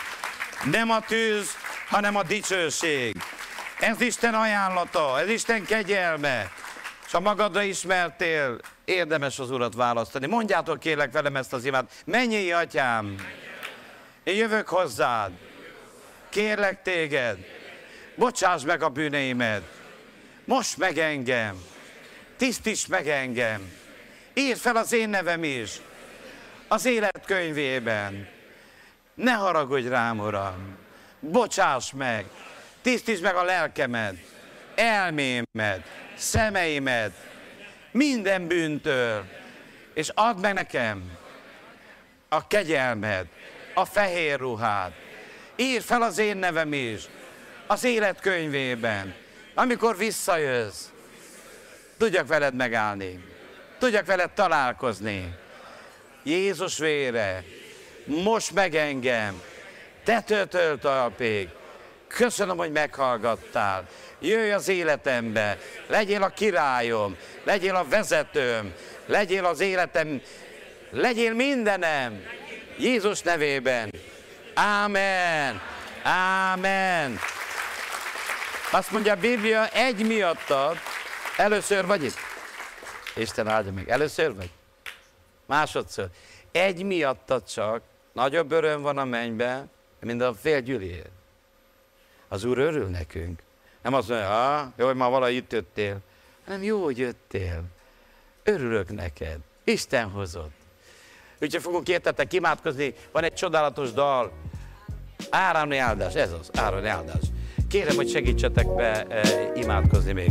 Nem a tűz, hanem a dicsőség. Ez Isten ajánlata, ez Isten kegyelme. És ha magadra ismertél, érdemes az Urat választani. Mondjátok kérlek velem ezt az imát. Mennyi atyám, én jövök hozzád. Kérlek téged, bocsáss meg a bűneimet. Most meg engem. Tisztíts meg engem Írd fel az én nevem is az életkönyvében. Ne haragudj rám, Uram. Bocsáss meg. Tisztítsd meg a lelkemet, elmémet, szemeimet, minden bűntől, és add meg nekem a kegyelmet, a fehér ruhát. Írd fel az én nevem is az életkönyvében. Amikor visszajössz, tudjak veled megállni tudjak veled találkozni. Jézus vére, most meg engem, tetőtől talpig. Köszönöm, hogy meghallgattál. Jöjj az életembe, legyél a királyom, legyél a vezetőm, legyél az életem, legyél mindenem. Jézus nevében. Ámen. Ámen. Azt mondja a Biblia, egy miattad, először vagy itt. Isten áldja meg. Először vagy? Másodszor. Egy miattad csak nagyobb öröm van a mennyben, mint a fél gyüliért. Az Úr örül nekünk. Nem azt mondja, ha, jó, hogy ma valahogy jöttél, hanem jó, hogy jöttél. Örülök neked. Isten hozott. Úgyhogy fogunk értetek imádkozni. Van egy csodálatos dal. Áramni áldás. Ez az, áramni áldás. Kérem, hogy segítsetek be e, imádkozni még.